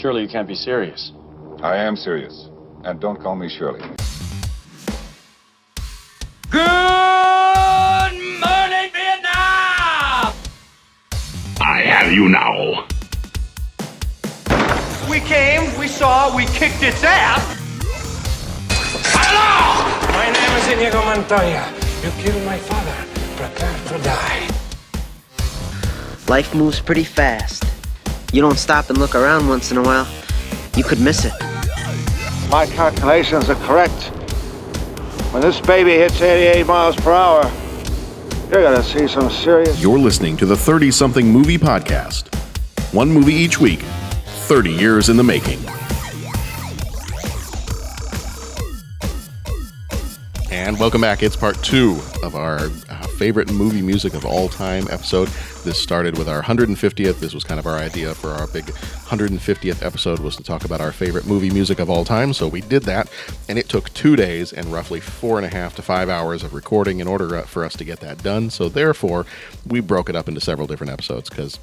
Surely you can't be serious. I am serious. And don't call me Shirley. Good morning, Vietnam! I have you now. We came, we saw, we kicked its ass. Hello! My name is Inigo Montoya. You killed my father. Prepare to die. Life moves pretty fast. You don't stop and look around once in a while, you could miss it. My calculations are correct. When this baby hits 88 miles per hour, you're gonna see some serious. You're listening to the 30 something movie podcast. One movie each week, 30 years in the making. And welcome back. It's part two of our favorite movie music of all time episode. This started with our 150th. This was kind of our idea for our big 150th episode was to talk about our favorite movie music of all time. So we did that, and it took two days and roughly four and a half to five hours of recording in order uh, for us to get that done. So therefore, we broke it up into several different episodes because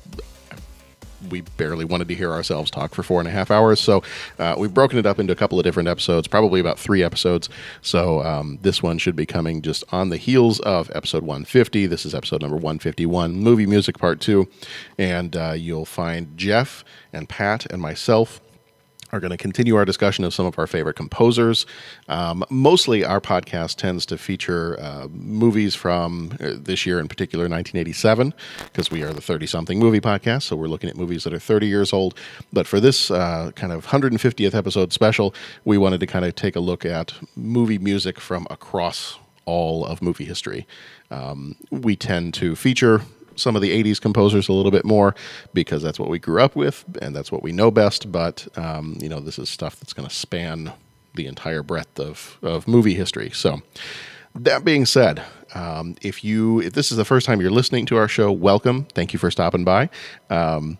we barely wanted to hear ourselves talk for four and a half hours. So uh, we've broken it up into a couple of different episodes, probably about three episodes. So um, this one should be coming just on the heels of episode 150. This is episode number 151, movie music part two. And uh, you'll find Jeff and Pat and myself are going to continue our discussion of some of our favorite composers. Um, mostly, our podcast tends to feature uh, movies from uh, this year, in particular, 1987, because we are the 30 something movie podcast. So we're looking at movies that are 30 years old. But for this uh, kind of 150th episode special, we wanted to kind of take a look at movie music from across all of movie history. Um, we tend to feature some of the 80s composers a little bit more because that's what we grew up with and that's what we know best. But, um, you know, this is stuff that's going to span the entire breadth of, of movie history. So, that being said, um, if you if this is the first time you're listening to our show, welcome. Thank you for stopping by. Um,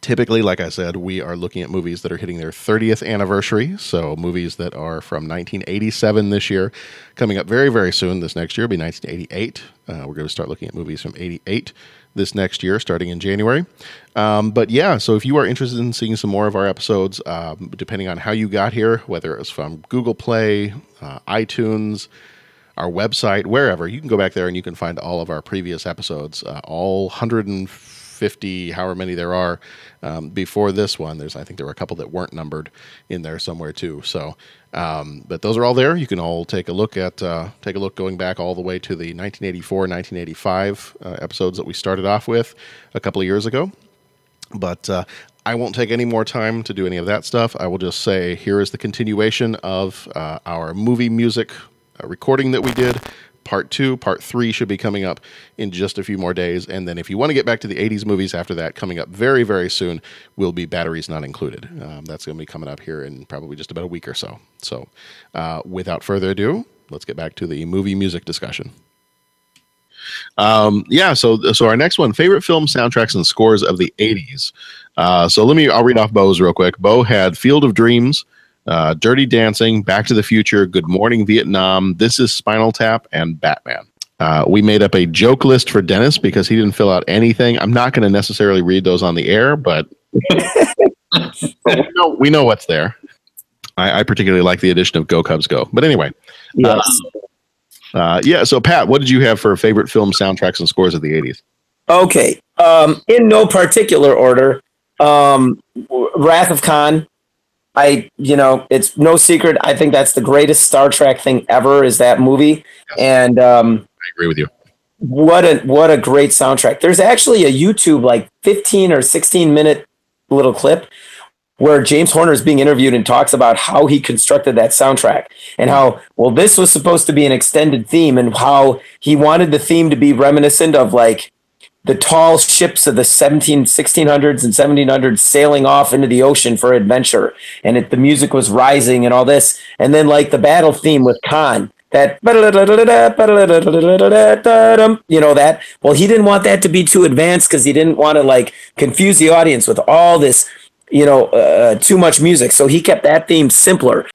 typically, like I said, we are looking at movies that are hitting their 30th anniversary. So, movies that are from 1987 this year, coming up very, very soon. This next year will be 1988. Uh, we're going to start looking at movies from 88 this next year, starting in January. Um, but yeah, so if you are interested in seeing some more of our episodes, um, depending on how you got here, whether it was from Google Play, uh, iTunes, our website, wherever, you can go back there and you can find all of our previous episodes, uh, all 150, however many there are. Um, before this one, there's I think there were a couple that weren't numbered in there somewhere too. So, um, but those are all there. You can all take a look at uh, take a look going back all the way to the 1984, 1985 uh, episodes that we started off with a couple of years ago. But uh, I won't take any more time to do any of that stuff. I will just say here is the continuation of uh, our movie music uh, recording that we did. Part two, part three should be coming up in just a few more days. And then, if you want to get back to the 80s movies after that, coming up very, very soon will be Batteries Not Included. Um, that's going to be coming up here in probably just about a week or so. So, uh, without further ado, let's get back to the movie music discussion. Um, yeah, so so our next one, favorite film soundtracks and scores of the '80s. Uh, so let me, I'll read off Bo's real quick. Bo had Field of Dreams, uh, Dirty Dancing, Back to the Future, Good Morning Vietnam, This is Spinal Tap, and Batman. Uh, we made up a joke list for Dennis because he didn't fill out anything. I'm not going to necessarily read those on the air, but we, know, we know what's there. I, I particularly like the addition of Go Cubs Go. But anyway, Yes. uh, yeah. So Pat, what did you have for favorite film soundtracks and scores of the 80s? Okay. Um, in no particular order, um, Wrath of Khan. I, you know, it's no secret. I think that's the greatest Star Trek thing ever. Is that movie? And um, I agree with you. what a what a great soundtrack. There's actually a YouTube like 15 or 16 minute little clip where James Horner is being interviewed and talks about how he constructed that soundtrack and how well this was supposed to be an extended theme and how he wanted the theme to be reminiscent of like the tall ships of the 17 1600s and 1700s sailing off into the ocean for adventure. And it, the music was rising and all this. And then like the battle theme with Khan that you know that well he didn't want that to be too advanced because he didn't want to like confuse the audience with all this you know uh, too much music. So he kept that theme simpler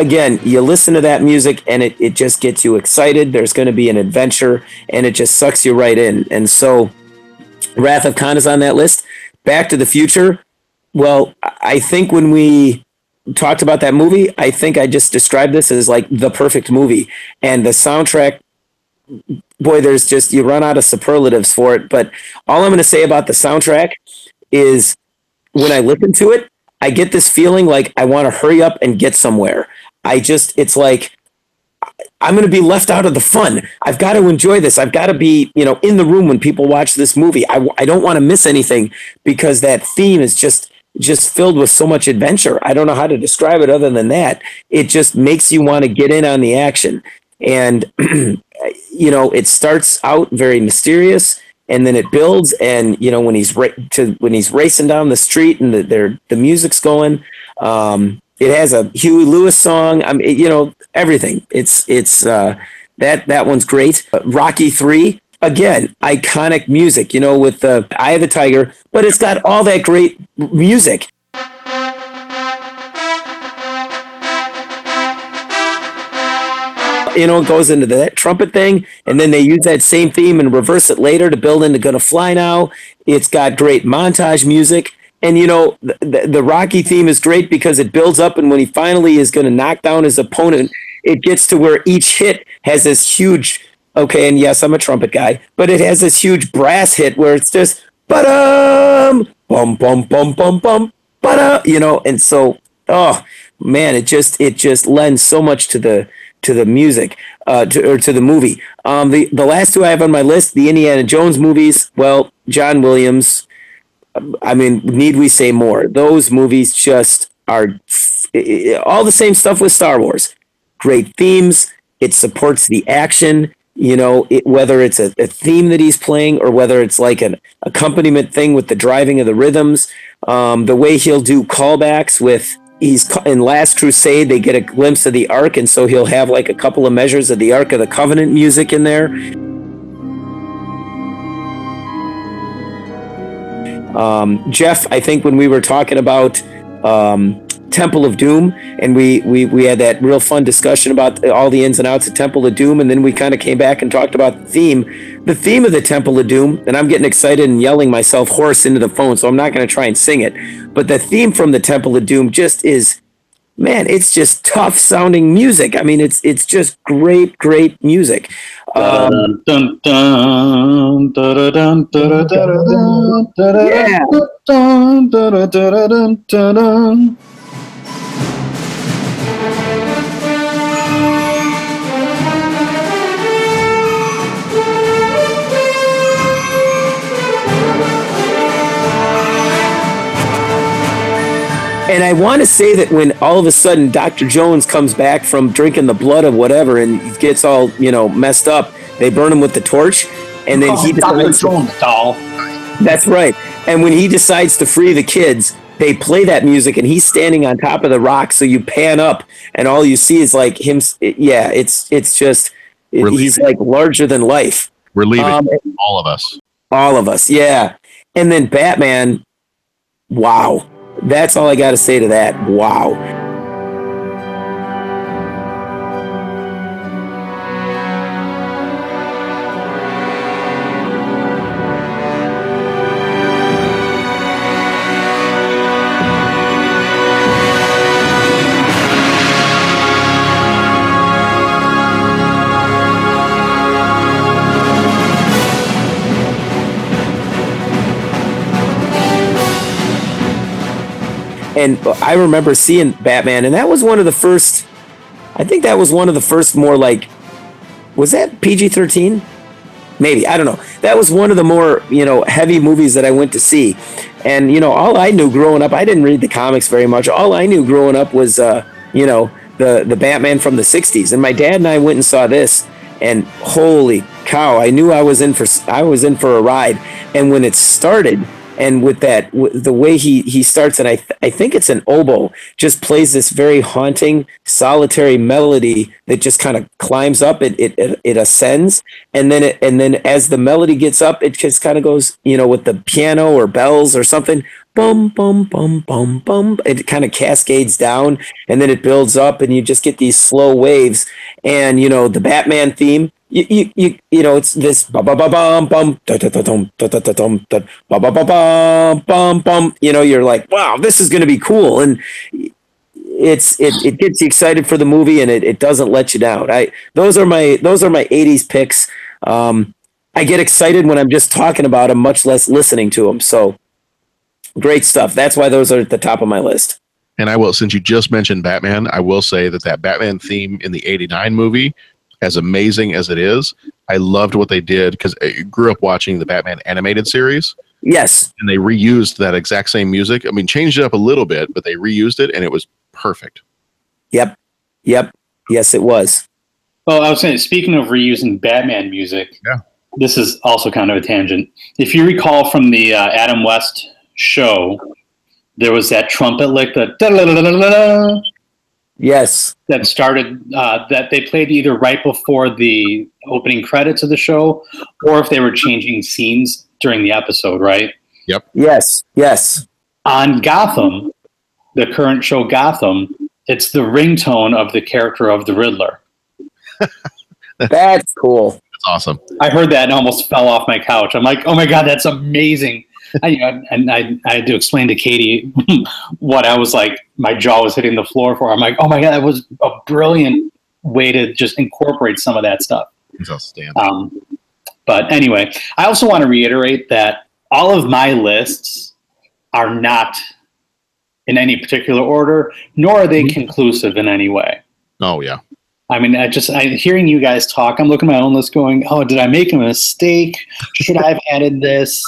again, you listen to that music and it, it just gets you excited. There's going to be an adventure and it just sucks you right in. And so, Wrath of Khan is on that list. Back to the Future. Well, I think when we talked about that movie, I think I just described this as like the perfect movie. And the soundtrack, boy, there's just, you run out of superlatives for it. But all I'm going to say about the soundtrack is when I listen to it, I get this feeling like I want to hurry up and get somewhere. I just, it's like, I'm going to be left out of the fun. I've got to enjoy this. I've got to be, you know, in the room when people watch this movie. I, I don't want to miss anything because that theme is just, just filled with so much adventure. I don't know how to describe it other than that. It just makes you want to get in on the action. And, you know, it starts out very mysterious and then it builds. And, you know, when he's, ra- to, when he's racing down the street and the, the, the music's going, um, it has a Huey Lewis song. I mean, you know, everything. It's, it's, uh, that, that one's great. Rocky 3, again, iconic music, you know, with the Eye of the Tiger, but it's got all that great music. You know, it goes into that trumpet thing, and then they use that same theme and reverse it later to build into Gonna Fly Now. It's got great montage music. And you know, the, the, Rocky theme is great because it builds up, and when he finally is going to knock down his opponent, it gets to where each hit has this huge okay, and yes, I'm a trumpet guy, but it has this huge brass hit where it's just ba-dum, bum bum bum bum bum, ba you know, and so oh man, it just it just lends so much to the to the music, uh, to, or to the movie. Um, the the last two I have on my list, the Indiana Jones movies. Well, John Williams. I mean, need we say more? Those movies just are all the same stuff with Star Wars. Great themes. It supports the action you know it, whether it's a, a, theme that he's playing or whether it's like an accompaniment thing with the driving of the rhythms um, the way he'll do callbacks with he's in last crusade they get a glimpse of the ark and so he'll have like a couple of measures of the ark of the covenant music in there um, jeff i think when we were talking about um, Temple of Doom, and we we we had that real fun discussion about all the ins and outs of Temple of Doom, and then we kind of came back and talked about the theme, the theme of the Temple of Doom, and I'm getting excited and yelling myself hoarse into the phone, so I'm not going to try and sing it, but the theme from the Temple of Doom just is. Man, it's just tough sounding music. I mean, it's it's just great, great music. Um, dun, dun, dun, yeah. And I want to say that when all of a sudden Dr. Jones comes back from drinking the blood of whatever and gets all, you know, messed up, they burn him with the torch. And then oh, he decides. Dr. Jones doll. That's right. And when he decides to free the kids, they play that music and he's standing on top of the rock. So you pan up and all you see is like him. Yeah, it's, it's just, he's like larger than life. We're leaving. Um, all of us. All of us. Yeah. And then Batman. Wow that's all I got to say to that. Wow. And I remember seeing Batman, and that was one of the first. I think that was one of the first more like, was that PG thirteen? Maybe I don't know. That was one of the more you know heavy movies that I went to see, and you know all I knew growing up, I didn't read the comics very much. All I knew growing up was uh, you know the the Batman from the '60s, and my dad and I went and saw this, and holy cow, I knew I was in for I was in for a ride, and when it started and with that the way he he starts and I th- I think it's an oboe just plays this very haunting solitary melody that just kind of climbs up it, it it it ascends and then it and then as the melody gets up it just kind of goes you know with the piano or bells or something bum bum bum bum bum. It kind of cascades down, and then it builds up, and you just get these slow waves. And you know the Batman theme. You you you, you know it's this ba ba ba bum bum da da da dum dum da ba ba ba bum bum bum. You know you're like, wow, this is going to be cool, and it's it, it gets you excited for the movie, and it, it doesn't let you down. I those are my those are my '80s picks. Um, I get excited when I'm just talking about them, much less listening to them. So great stuff. That's why those are at the top of my list. And I will, since you just mentioned Batman, I will say that that Batman theme in the '89 movie, as amazing as it is, I loved what they did because I grew up watching the Batman animated series, Yes, and they reused that exact same music. I mean, changed it up a little bit, but they reused it, and it was perfect. yep, yep, yes, it was. Well, I was saying, speaking of reusing Batman music, Yeah. this is also kind of a tangent. If you recall from the uh, Adam West show, there was that trumpet lick that Yes, that started uh, that they played either right before the opening credits of the show, or if they were changing scenes during the episode, right? Yep. Yes, yes. On Gotham, the current show Gotham, it's the ringtone of the character of the Riddler. That's cool. That's awesome. I heard that and almost fell off my couch. I'm like, oh my god, that's amazing. I, you know, and I, I had to explain to Katie what I was like. My jaw was hitting the floor for. I'm like, oh my god, that was a brilliant way to just incorporate some of that stuff. Um, but anyway, I also want to reiterate that all of my lists are not in any particular order, nor are they conclusive in any way. oh yeah. I mean, I just I, hearing you guys talk, I'm looking at my own list, going, "Oh, did I make a mistake? Should I have added this?"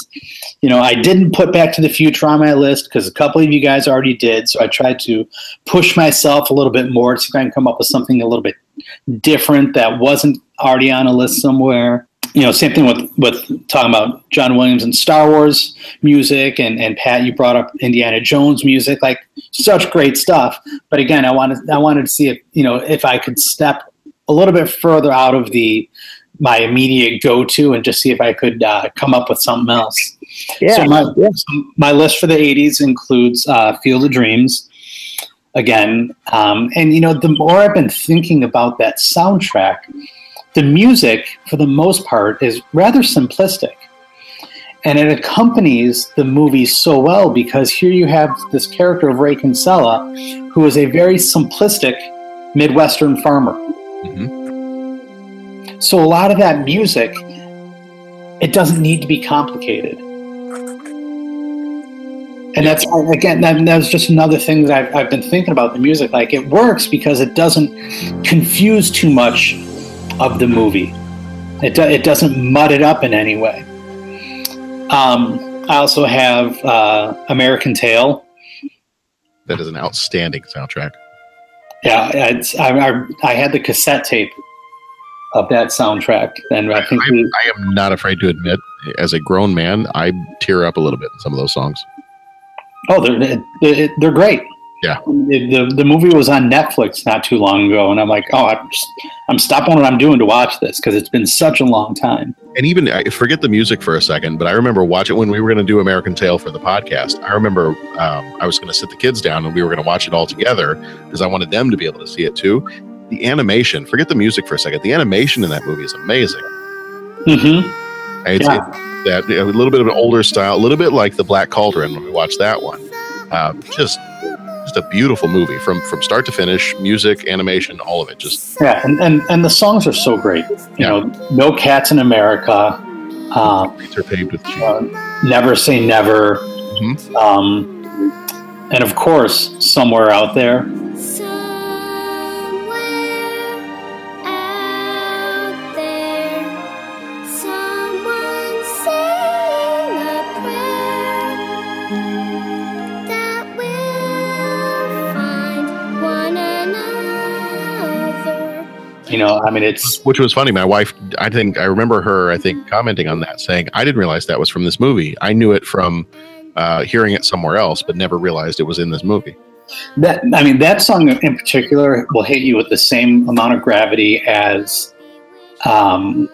You know, I didn't put Back to the Future on my list because a couple of you guys already did. So I tried to push myself a little bit more to I can come up with something a little bit different that wasn't already on a list somewhere. You know, same thing with with talking about John Williams and Star Wars music, and and Pat, you brought up Indiana Jones music, like such great stuff. But again, I wanted I wanted to see if you know if I could step a little bit further out of the my immediate go to and just see if I could uh, come up with something else. Yeah, So my, yeah. my list for the 80s includes uh, Field of Dreams again. Um, and, you know, the more I've been thinking about that soundtrack, the music, for the most part, is rather simplistic. And it accompanies the movie so well because here you have this character of Ray Kinsella, who is a very simplistic Midwestern farmer. Mm-hmm. So a lot of that music, it doesn't need to be complicated. And that's again, that, that was just another thing that I've, I've been thinking about the music. Like it works because it doesn't confuse too much of the movie. It, do, it doesn't mud it up in any way. Um, I also have uh, American Tail. That is an outstanding soundtrack. Yeah, it's, I, I, I had the cassette tape of that soundtrack, and I think I, we, I am not afraid to admit, as a grown man, I tear up a little bit in some of those songs. Oh, they're they're, they're great. Yeah. The, the the movie was on Netflix not too long ago, and I'm like, oh, I'm just, I'm stopping what I'm doing to watch this because it's been such a long time. And even I forget the music for a second, but I remember watching when we were going to do American Tail for the podcast. I remember um, I was going to sit the kids down and we were going to watch it all together because I wanted them to be able to see it too. The animation, forget the music for a second. The animation in that movie is amazing. Mm-hmm. It's, Yeah. it's that a little bit of an older style, a little bit like the Black Cauldron when we watched that one. Um, just, just a beautiful movie from from start to finish. Music, animation, all of it. Just Yeah, and, and and the songs are so great. You Yeah. know, No Cats in America, uh, are paved with uh, Never Say Never, Mhm. um, and of course, Somewhere Out There. You know, I mean, it's which was funny. My wife, I think I remember her, I think commenting on that, saying, "I didn't realize that was from this movie. I knew it from uh, hearing it somewhere else, but never realized it was in this movie." that. I mean, that song in particular will hit you with the same amount of gravity as. Um,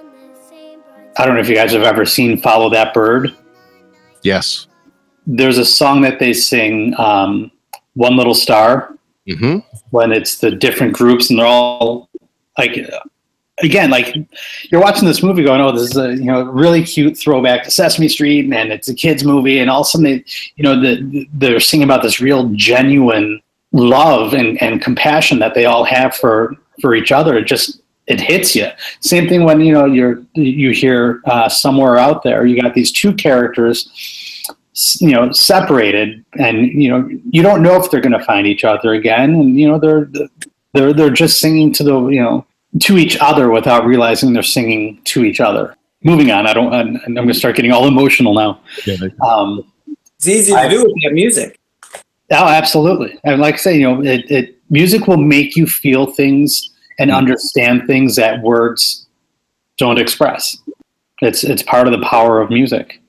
I don't know if you guys have ever seen "Follow That Bird." Yes, there's a song that they sing, um, "One Little Star," hmm when it's the different groups and they're all like again like you're watching this movie going oh this is a you know really cute throwback to sesame street and it's a kids movie and all of a sudden they you know the, they're singing about this real genuine love and, and compassion that they all have for for each other. It just it hits you. Same thing when you know you're you hear uh, somewhere out there you got these two characters you know separated and you know you don't know if they're going to find each other again and you know they're they're they're just singing to the you know to each other without realizing they're singing to each other moving on i don't i'm, I'm going to start getting all emotional now um It's easy to do with that music. Oh, absolutely. And like I say, you know, it, it music will make you feel things and understand things that words don't express. It's it's part of the power of music.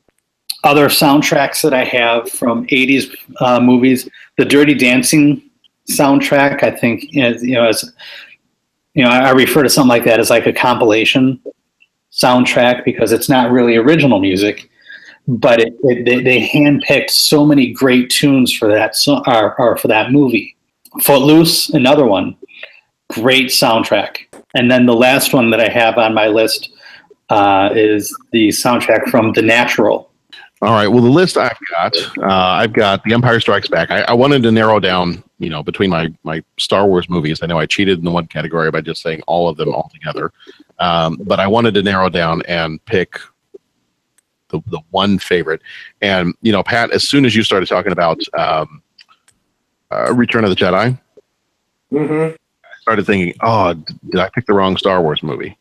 Other soundtracks that I have from '80s uh, movies, the Dirty Dancing soundtrack. I think is, you know, as you know, I I refer to something like that as like a compilation soundtrack because it's not really original music but it, it, they, they handpicked so many great tunes for that so, or, or for that movie. Footloose, another one, great soundtrack. And then the last one that I have on my list uh, is the soundtrack from The Natural. All right. Well, the list I've got, uh, I've got The Empire Strikes Back. I, I wanted to narrow down, you know, between my my Star Wars movies. I know I cheated in the one category by just saying all of them all together, um, but I wanted to narrow down and pick the the one favorite. And you know, Pat, as soon as you started talking about um, uh, Return of the Jedi, Mm-hmm. I started thinking, oh, did I pick the wrong Star Wars movie?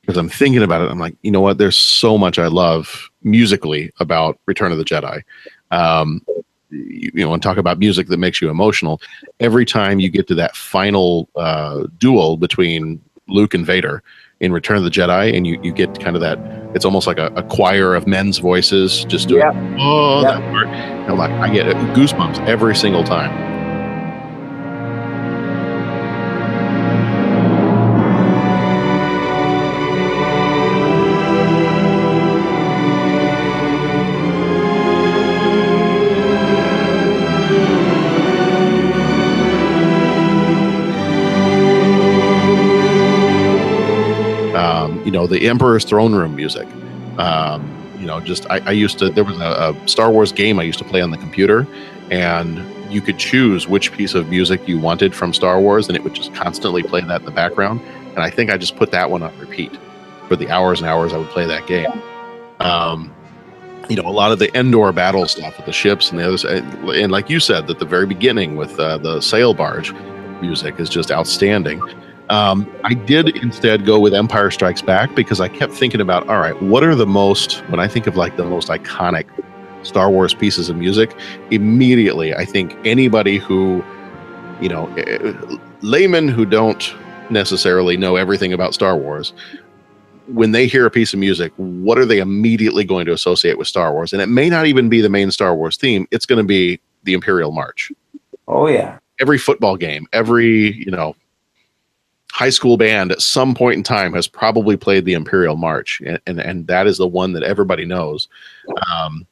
Because I'm thinking about it, I'm like, you know what? There's so much I love musically about Return of the Jedi. Um, you, you know, and talk about music that makes you emotional. Every time you get to that final uh, duel between Luke and Vader in Return of the Jedi, and you, you get kind of that, it's almost like a, a choir of men's voices just doing, oh, Yeah. that part. And I'm like, I get goosebumps every single time. The Emperor's Throne Room music. Um, you know, just I, I used to. There was a, a Star Wars game I used to play on the computer, and you could choose which piece of music you wanted from Star Wars, and it would just constantly play that in the background. And I think I just put that one on repeat for the hours and hours I would play that game. Um, you know, a lot of the Endor battle stuff with the ships and the others, and and like you said, at the very beginning with uh, the sail barge music is just outstanding. Um, I did instead go with Empire Strikes Back because I kept thinking about, all right, what are the most, when I think of like the most iconic Star Wars pieces of music, immediately I think anybody who, you know, eh, laymen who don't necessarily know everything about Star Wars, when they hear a piece of music, what are they immediately going to associate with Star Wars? And it may not even be the main Star Wars theme, it's going to be the Imperial March Oh yeah. every football game, every you know high school band at some point in time has probably played the Imperial March, and and, and that is the one that everybody knows. Um,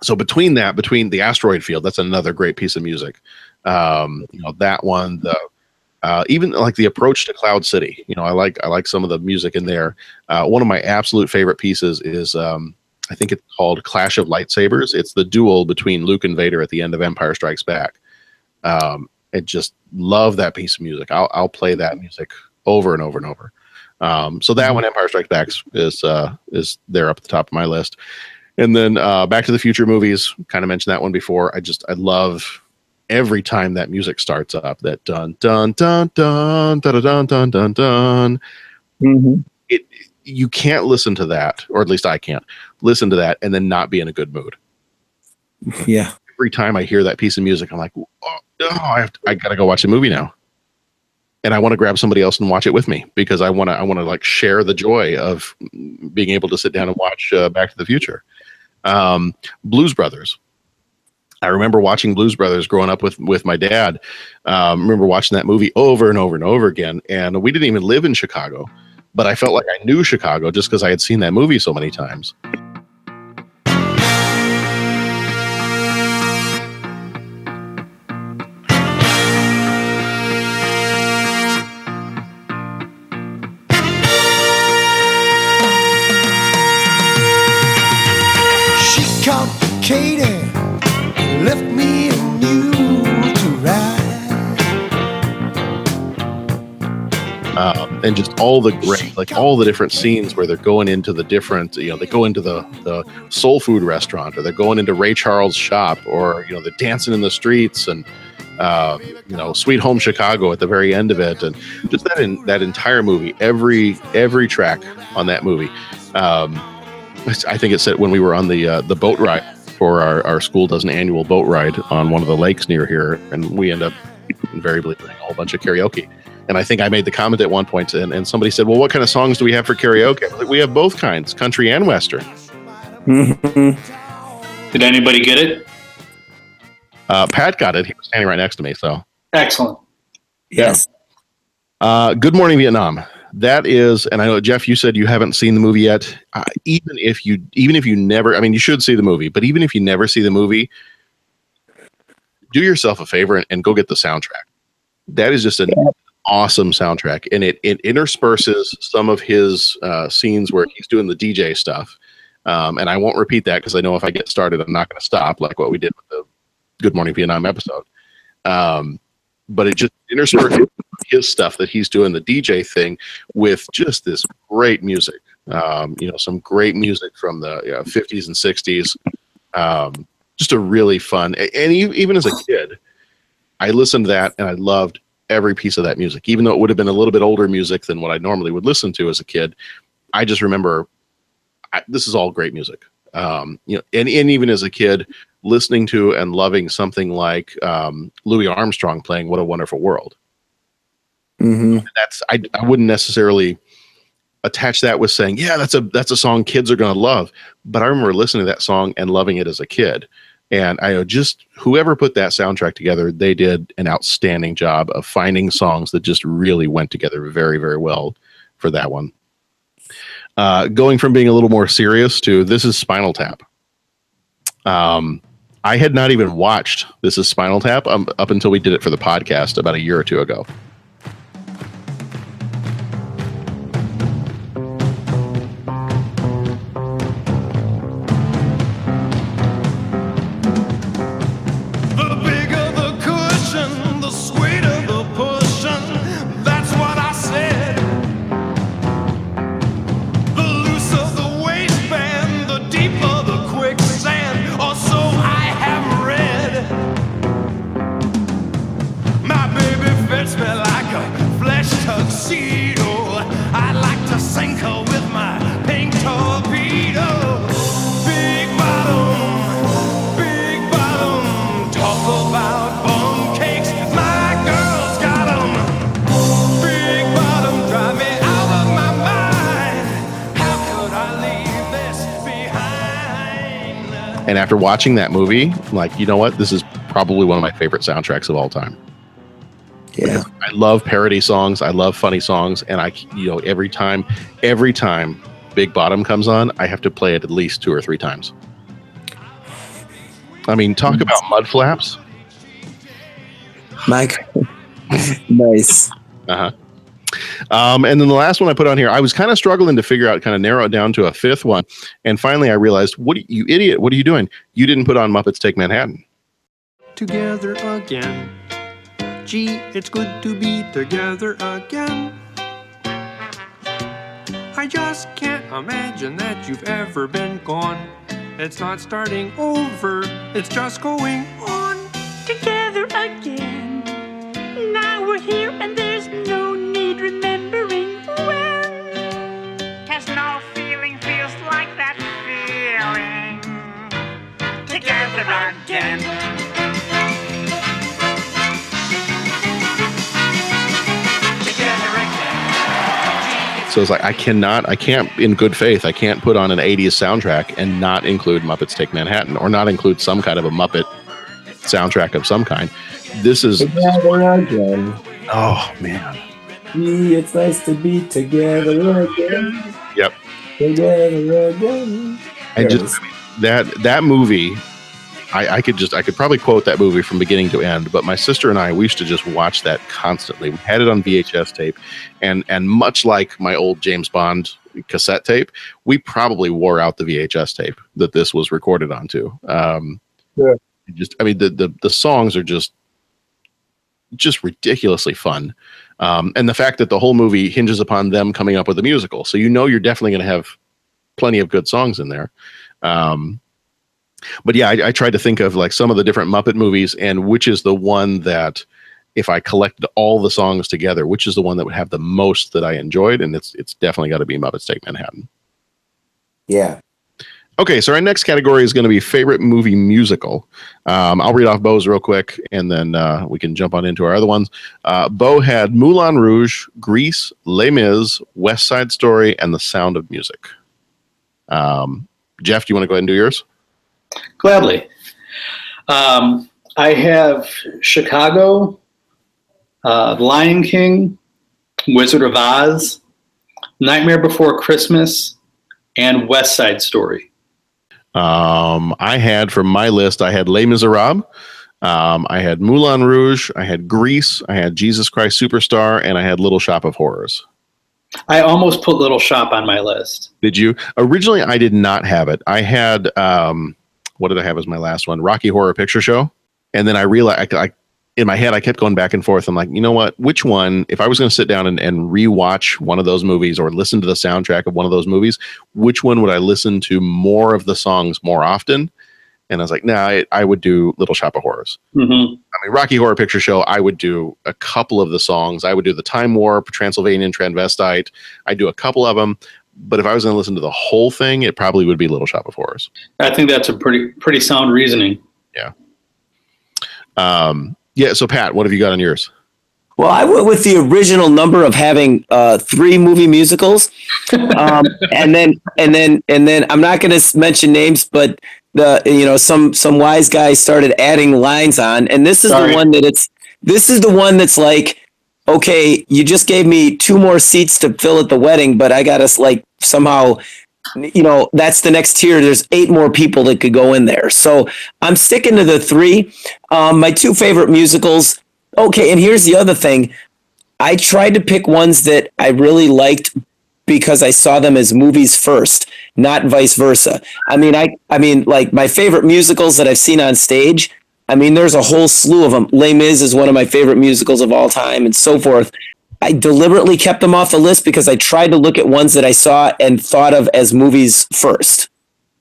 so between that, between the asteroid field, that's another great piece of music. Um, you know that one, the uh, even like the approach to Cloud City. You know, I like I like some of the music in there. Uh, one of my absolute favorite pieces is. Um, I think it's called Clash of Lightsabers. It's the duel between Luke and Vader at the end of Empire Strikes Back um, and just love that piece of music. I'll, I'll play that music over and over and over. Um, so that one, Empire Strikes Back, is uh, is there up at the top of my list. And then uh, Back to the Future movies, kind of mentioned that one before. I just I love every time that music starts up. That dun dun dun dun dun dun dun dun dun. It you can't listen to that, or at least I can't listen to that, and then not be in a good mood Yeah. every time I hear that piece of music, I'm like, oh, no, I have to, I gotta go watch a movie now, and I want to grab somebody else and watch it with me because I want to I want to like share the joy of being able to sit down and watch uh, Back to the Future. Um, Blues Brothers. I remember watching Blues Brothers growing up with with my dad. Um, remember watching that movie over and over and over again, and we didn't even live in Chicago, but I felt like I knew Chicago just because I had seen that movie so many times. And um, and just all the great, like all the different scenes where they're going into the different, you know, they go into the the soul food restaurant, or they're going into Ray Charles' shop, or you know, they're dancing in the streets, and uh, you know, Sweet Home Chicago at the very end of it, and just that in that entire movie, every every track on that movie. Um, I think it said when we were on the uh, the boat ride for our, our school does an annual boat ride on one of the lakes near here, and we end up invariably doing a whole bunch of karaoke. And I think I made the comment at one point, and, and somebody said, "Well, what kind of songs do we have for karaoke?" Like, we have both kinds, country and western. Did anybody get it? Uh, Pat got it; he was standing right next to me. So, Excellent. Yes. uh, "Good Morning Vietnam." That is, and I know Jeff, you said you haven't seen the movie yet. Uh, even if you, even if you never, I mean, you should see the movie, but even if you never see the movie, do yourself a favor and, and go get the soundtrack. That is just an awesome soundtrack, and it it intersperses some of his uh, scenes where he's doing the DJ stuff. Um, and I won't repeat that because I know if I get started, I'm not going to stop, like what we did with the Good Morning Vietnam episode. Um, but it just interspersed his stuff that he's doing the DJ thing with just this great music. Um, you know, some great music from the you know, 50s and 60s. Um, just a really fun, and even as a kid, I listened to that and I loved every piece of that music, even though it would have been a little bit older music than what I normally would listen to as a kid. I just remember I, this is all great music. Um, you know, and, and even as a kid, listening to and loving something like um, Louis Armstrong playing "What a Wonderful World." hmm That's I, I wouldn't necessarily attach that with saying, "Yeah, that's a that's a song kids are going to love." But I remember listening to that song and loving it as a kid. And I just whoever put that soundtrack together, they did an outstanding job of finding songs that just really went together very, very well for that one. Uh, going from being a little more serious to this is Spinal Tap. Um, I had not even watched This is Spinal Tap um, up until we did it for the podcast about a year or two ago. Watching that movie, like, you know what? This is probably one of my favorite soundtracks of all time. Yeah. I love parody songs. I love funny songs, and I, you know, every time, every time Big Bottom comes on, I have to play it at least two or three times. I mean, talk about mud flaps. Mike. nice. Uh huh. Um, and then the last one I put on here, I was kind of struggling to figure out, kind of narrow it down to a fifth one, and finally I realized, what are you idiot? What are you doing? You didn't put on Muppets Take Manhattan. together again. Gee, it's good to be together again. I just can't imagine that you've ever been gone. It's not starting over, it's just going on. Together again. Now we're here and there's no Together again. Together again. So it's like I cannot, I can't, in good faith, I can't put on an '80s soundtrack and not include Muppets Take Manhattan, or not include some kind of a Muppet soundtrack of some kind. This is, again. oh man, Gee, it's nice to be together again. yep. Together again. I There it just that that movie I, I could just I could probably quote that movie from beginning to end, but my sister and I we used to just watch that constantly. We had it on VHS tape, and and much like my old James Bond cassette tape, we probably wore out the VHS tape that this was recorded onto. Um, Yeah. just, I mean, the, the the songs are just just ridiculously fun, um, and the fact that the whole movie hinges upon them coming up with a musical, so you know you're definitely going to have plenty of good songs in there. Um, but yeah, I, I tried to think of like some of the different Muppet movies and which is the one that, if I collected all the songs together, which is the one that would have the most that I enjoyed, and it's it's definitely got to be Muppets Take Manhattan. Yeah. Okay, so our next category is going to be favorite movie musical. Um, I'll read off Bo's real quick, and then uh, we can jump on into our other ones. Uh, Bo had Moulin Rouge, Grease, Les Mis, West Side Story, and The Sound of Music. Um, Jeff, do you want to go ahead and do yours? Gladly. Um, I have Chicago, uh, Lion King, Wizard of Oz, Nightmare Before Christmas, and West Side Story. Um, I had from my list, I had Les Miserables, um, I had Moulin Rouge, I had Grease, I had Jesus Christ Superstar, and I had Little Shop of Horrors. I almost put Little Shop on my list. Did you? Originally, I did not have it. I had um, what did I have as my last one? Rocky Horror Picture Show, and then I realized I, I in my head I kept going back and forth. I'm like, you know what? Which one? If I was going to sit down and, and rewatch one of those movies or listen to the soundtrack of one of those movies, which one would I listen to more of the songs more often? And I was like, nah, I, I would do Little Shop of Horrors. Mm-hmm. I mean, Rocky Horror Picture Show, I would do a couple of the songs. I would do the Time Warp, Transylvanian Transvestite. I do a couple of them. But if I was going to listen to the whole thing, it probably would be Little Shop of Horrors. I think that's a pretty pretty sound reasoning. Yeah. Um, yeah. So, Pat, what have you got on yours? Well, I went with the original number of having uh, three movie musicals, um, and then and then and then I'm not going to mention names, but the you know some some wise guy started adding lines on, and this is Sorry. the one that it's this is the one that's like, okay, you just gave me two more seats to fill at the wedding, but I got us like somehow you know that's the next tier. There's eight more people that could go in there. So i'm sticking to the three. Um, my two favorite musicals. Okay and here's the other thing. I tried to pick ones that i really liked because i saw them as movies first not vice versa. I mean i i mean like my favorite musicals that i've seen on stage i mean there's a whole slew of them les mis is one of my favorite musicals of all time and so forth I deliberately kept them off the list because I tried to look at ones that I saw and thought of as movies first,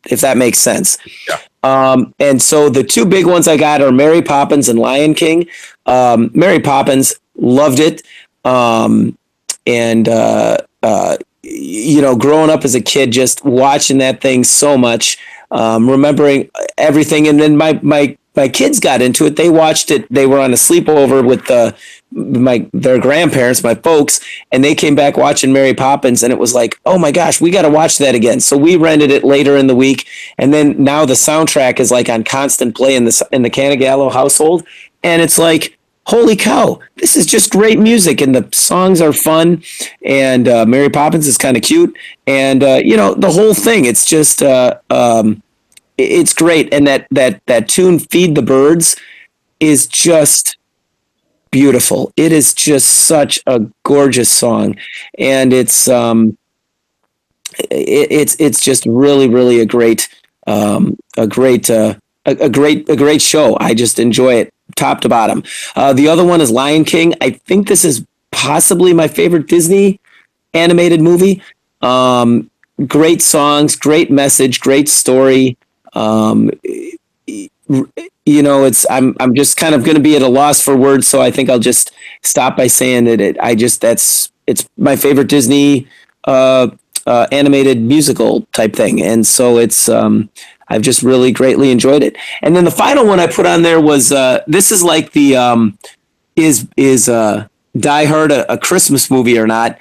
if that makes sense. Yeah. Um, and so the two big ones I got are Mary Poppins and Lion King. Um, Mary Poppins loved it. Um, and, uh, uh, you know, growing up as a kid, just watching that thing so much, um, remembering everything. And then my, my, my kids got into it. They watched it. They were on a sleepover with the, my their grandparents, my folks, and they came back watching Mary Poppins, and it was like, oh my gosh, we got to watch that again. So we rented it later in the week, and then now the soundtrack is like on constant play in the in the Canagallo household, and it's like, holy cow, this is just great music, and the songs are fun, and uh, Mary Poppins is kind of cute, and uh, you know the whole thing, it's just. Uh, um, it's great, and that that that tune "Feed the Birds" is just beautiful. It is just such a gorgeous song, and it's um, it, it's it's just really really a great um, a great uh, a, a great a great show. I just enjoy it top to bottom. Uh, the other one is Lion King. I think this is possibly my favorite Disney animated movie. Um, great songs, great message, great story. Um, you know, it's I'm I'm just kind of going to be at a loss for words, so I think I'll just stop by saying that it. I just that's it's my favorite Disney uh, uh, animated musical type thing, and so it's um, I've just really greatly enjoyed it. And then the final one I put on there was uh, this is like the um, is is uh, Die Hard a, a Christmas movie or not?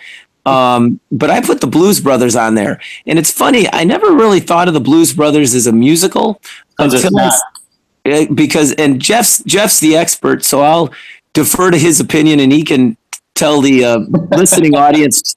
Um, but I put the Blues Brothers on there, and it's funny. I never really thought of the Blues Brothers as a musical until I uh, because and Jeff's Jeff's the expert, so I'll defer to his opinion, and he can tell the uh, listening audience.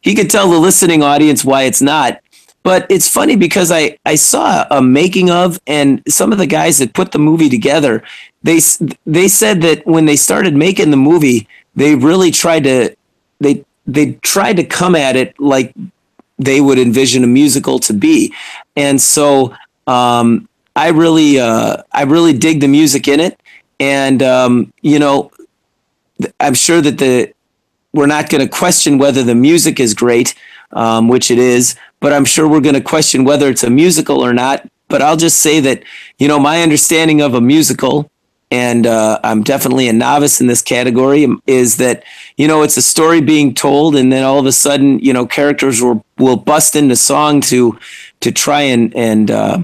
He could tell the listening audience why it's not. But it's funny because I I saw a making of, and some of the guys that put the movie together, they they said that when they started making the movie, they really tried to they they tried to come at it like they would envision a musical to be. And so um, I really, uh, I really dig the music in it. And, um, you know, I'm sure that the, we're not going to question whether the music is great, um, which it is, but I'm sure we're going to question whether it's a musical or not. But I'll just say that, you know, my understanding of a musical and uh, I'm definitely a novice in this category, is that you know it's a story being told, and then all of a sudden, you know, characters will will bust into song to to try and and uh,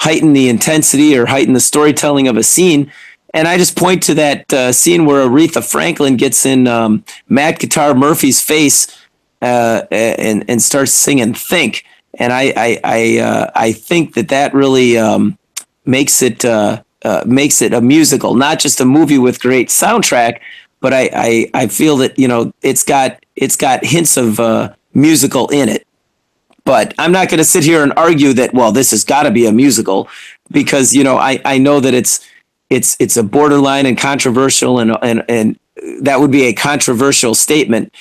heighten the intensity or heighten the storytelling of a scene. And I just point to that uh, scene where Aretha Franklin gets in um, Matt Guitar Murphy's face uh, and and starts singing "Think." And I I I, uh, I think that that really um, makes it uh, makes it a musical, not just a movie with great soundtrack. But I, I, I feel that you know it's got it's got hints of uh, musical in it. But I'm not going to sit here and argue that well this has got to be a musical because you know I, I know that it's it's it's a borderline and controversial and and and that would be a controversial statement.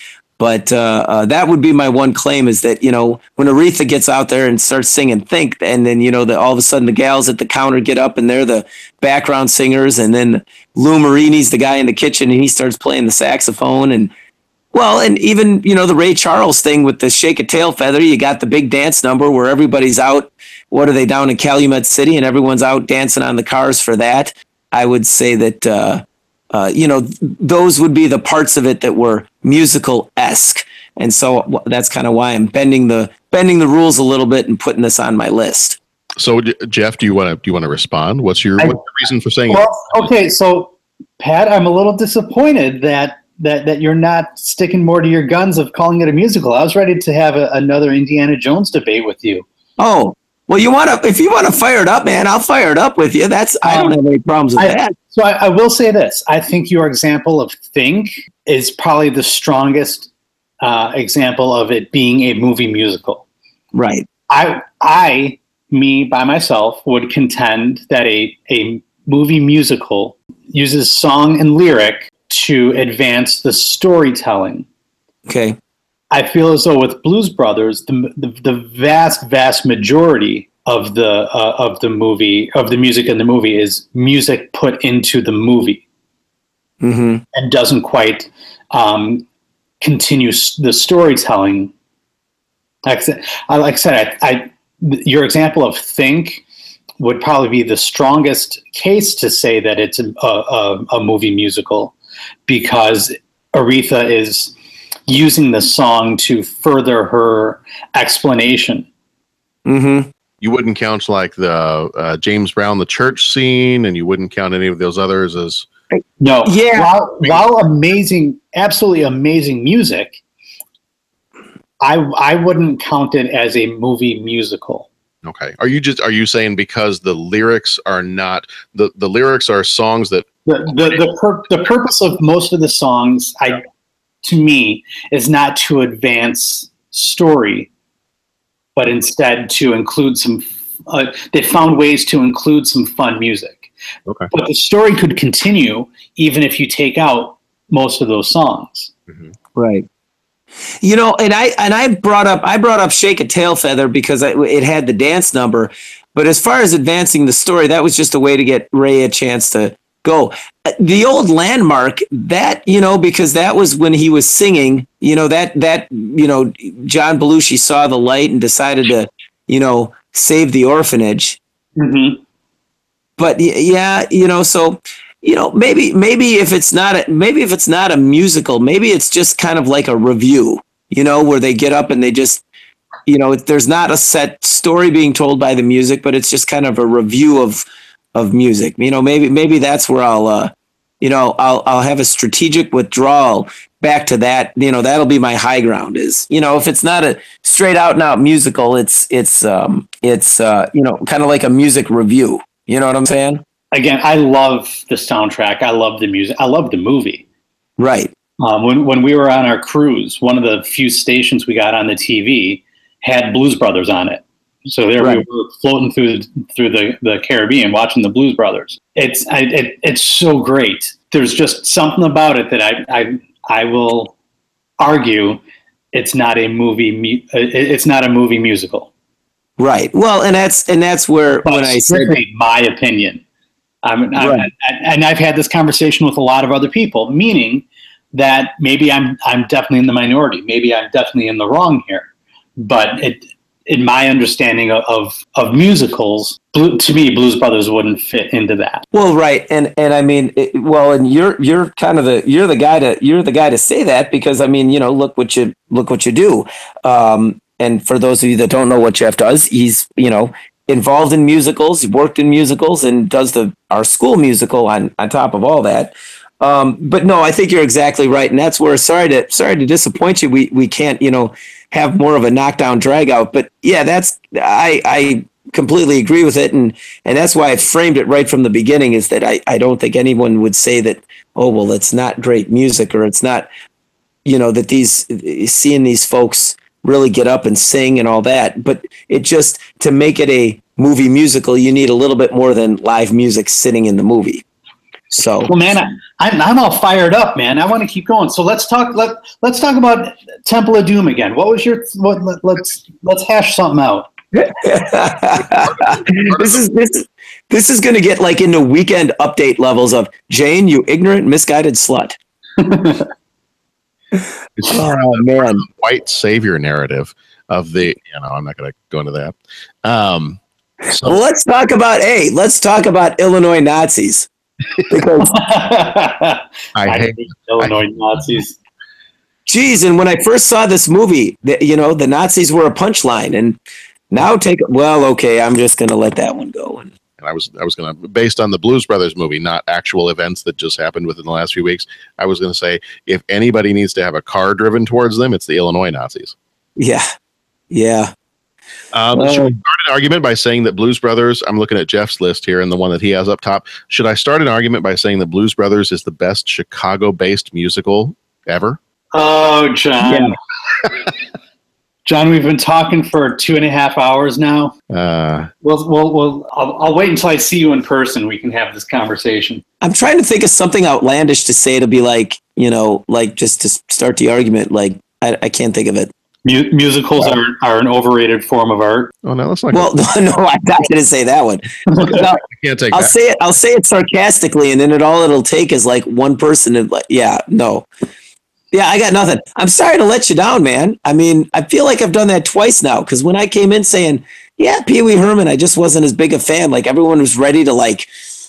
But uh, uh, that would be my one claim is that you know when Aretha gets out there and starts singing "Think," and then you know the, all of a sudden the gals at the counter get up and they're the background singers, and then Lou Marini's the guy in the kitchen and he starts playing the saxophone, and well, and even you know the Ray Charles thing with the shake a tail feather. You got the big dance number where everybody's out. What are they down in Calumet City, and everyone's out dancing on the cars for that. I would say that. Uh, uh, you know, those would be the parts of it that were musical esque. And so that's kind of why I'm bending the bending the rules a little bit and putting this on my list. So, Jeff, do you want to do you want to respond? What's your, I- what's your reason for saying Well, okay, so Pat, I'm a little disappointed that that that you're not sticking more to your guns of calling it a musical. I was ready to have a, another Indiana Jones debate with you. Oh, well, you want to if you want to fire it up, man, I'll fire it up with you. That's I don't have any problems with I- that. So I, I will say this: I think your example of "Think" is probably the strongest uh, example of it being a movie musical. Right. I, I, me by myself, would contend that a a movie musical uses song and lyric to advance the storytelling. Okay. I feel as though with Blues Brothers, the the, the vast vast majority of the uh, of the movie of the music in the movie is music put into the movie Mm-hmm. and doesn't quite um, continue the storytelling. Like I said, like I, said I, I, your example of think would probably be the strongest case to say that it's a, a, a movie musical because Aretha is using the song to further her explanation. Mm-hmm. You wouldn't count like the uh, James Brown the church scene, and you wouldn't count any of those others as No, Yeah. While, while amazing, absolutely amazing music, I I wouldn't count it as a movie musical. okay. Are you just are you saying because the lyrics are not the the lyrics are songs that The the the, pur- the purpose of most of the songs, I to me, is not to advance story, but instead to include some. Uh, they found ways to include some fun music, okay but the story could continue even if you take out most of those songs. Right. You know, and I and I brought up I brought up Shake a Tail Feather because I, it had the dance number, but as far as advancing the story, that was just a way to get Ray a chance to go. Uh, The old landmark that you know because that was when he was singing. You know that that you know John Belushi saw the light and decided to you know save the orphanage. Mm-hmm. But yeah, you know so you know maybe maybe if it's not a, maybe if it's not a musical maybe it's just kind of like a revue you know where they get up and they just you know there's not a set story being told by the music but it's just kind of a revue of of music you know maybe maybe that's where i'll uh you know i'll i'll have a strategic withdrawal back to that you know that'll be my high ground is you know if it's not a straight out and out musical it's it's um it's uh you know kind of like a music revue you know what i'm saying Again, I love the soundtrack. I love the music. I love the movie. right Um, when when we were on our cruise, one of the few stations we got on the TV had Blues Brothers on it. So there Right. we were floating through through the, the Caribbean watching the Blues Brothers. It's I, it, it's so great. There's just something about it that I I I will argue it's not a movie. Mu- uh, it's not a movie musical. Right. Well, and that's and that's where But when I said my opinion, I'm, I'm, Right. and I've had this conversation with a lot of other people, meaning that maybe I'm I'm definitely in the minority. Maybe I'm definitely in the wrong here. But it, in my understanding of of, musicals, Blue, to me, Blues Brothers wouldn't fit into that. Well, right, and and I mean, it, well, and you're you're kind of the you're the guy to you're the guy to say that because I mean, you know, look what you look what you do. Um, and for those of you that don't know what Jeff does, he's you know involved in musicals, worked in musicals, and does the our school musical on on top of all that. Um, but no, I think you're exactly right, and that's where sorry to sorry to disappoint you. We we can't you know have more of a knockdown drag out, but yeah, that's I I completely agree with it, and and that's why I framed it right from the beginning. Is that I I don't think anyone would say that oh well it's not great music or it's not you know that these seeing these folks really get up and sing and all that, but it just to make it a movie musical, you need a little bit more than live music sitting in the movie. So Well, man, I, I'm I'm all fired up, man. I want to keep going. So let's talk. Let Let's talk about Temple of Doom again. What was your what? Let, let's let's hash something out. this is this is this is going to get like into weekend update levels of Jane, you ignorant, misguided slut. oh man, white savior narrative of the you know i'm not going to go into that um so let's talk about hey, let's talk about Illinois Nazis because i hate Illinois Nazis. geez, and when I first saw this movie, the, you know, the Nazis were a punchline, and now take well, okay, I'm just going to let that one go. And and i was i was going to based on the blues brothers movie not actual events that just happened within the last few weeks i was going to say if anybody needs to have a car driven towards them it's the illinois nazis yeah, yeah, Um, Well- should we start an argument by saying that Blues Brothers? I'm looking at Jeff's list here and the one that he has up top. Should I start an argument by saying that Blues Brothers is the best Chicago-based musical ever? Oh, John. John, we've been talking for two and a half hours now. Uh, Well, well, well. I'll, I'll wait until I see you in person. We can have this conversation. I'm trying to think of something outlandish to say to be like, you know, like just to start the argument. Like I, I can't think of it. Mu- musicals are, are an overrated form of art. oh no, let's not. Well, no, I'm not going to say that one. I'll, I can't take I'll that. say it. I'll say it sarcastically, and then it all it'll take is like one person. And like, yeah, no, yeah, I got nothing. I'm sorry to let you down, man. I mean, I feel like I've done that twice now because when I came in saying, yeah, Pee Wee Herman, I just wasn't as big a fan. Like everyone was ready to like,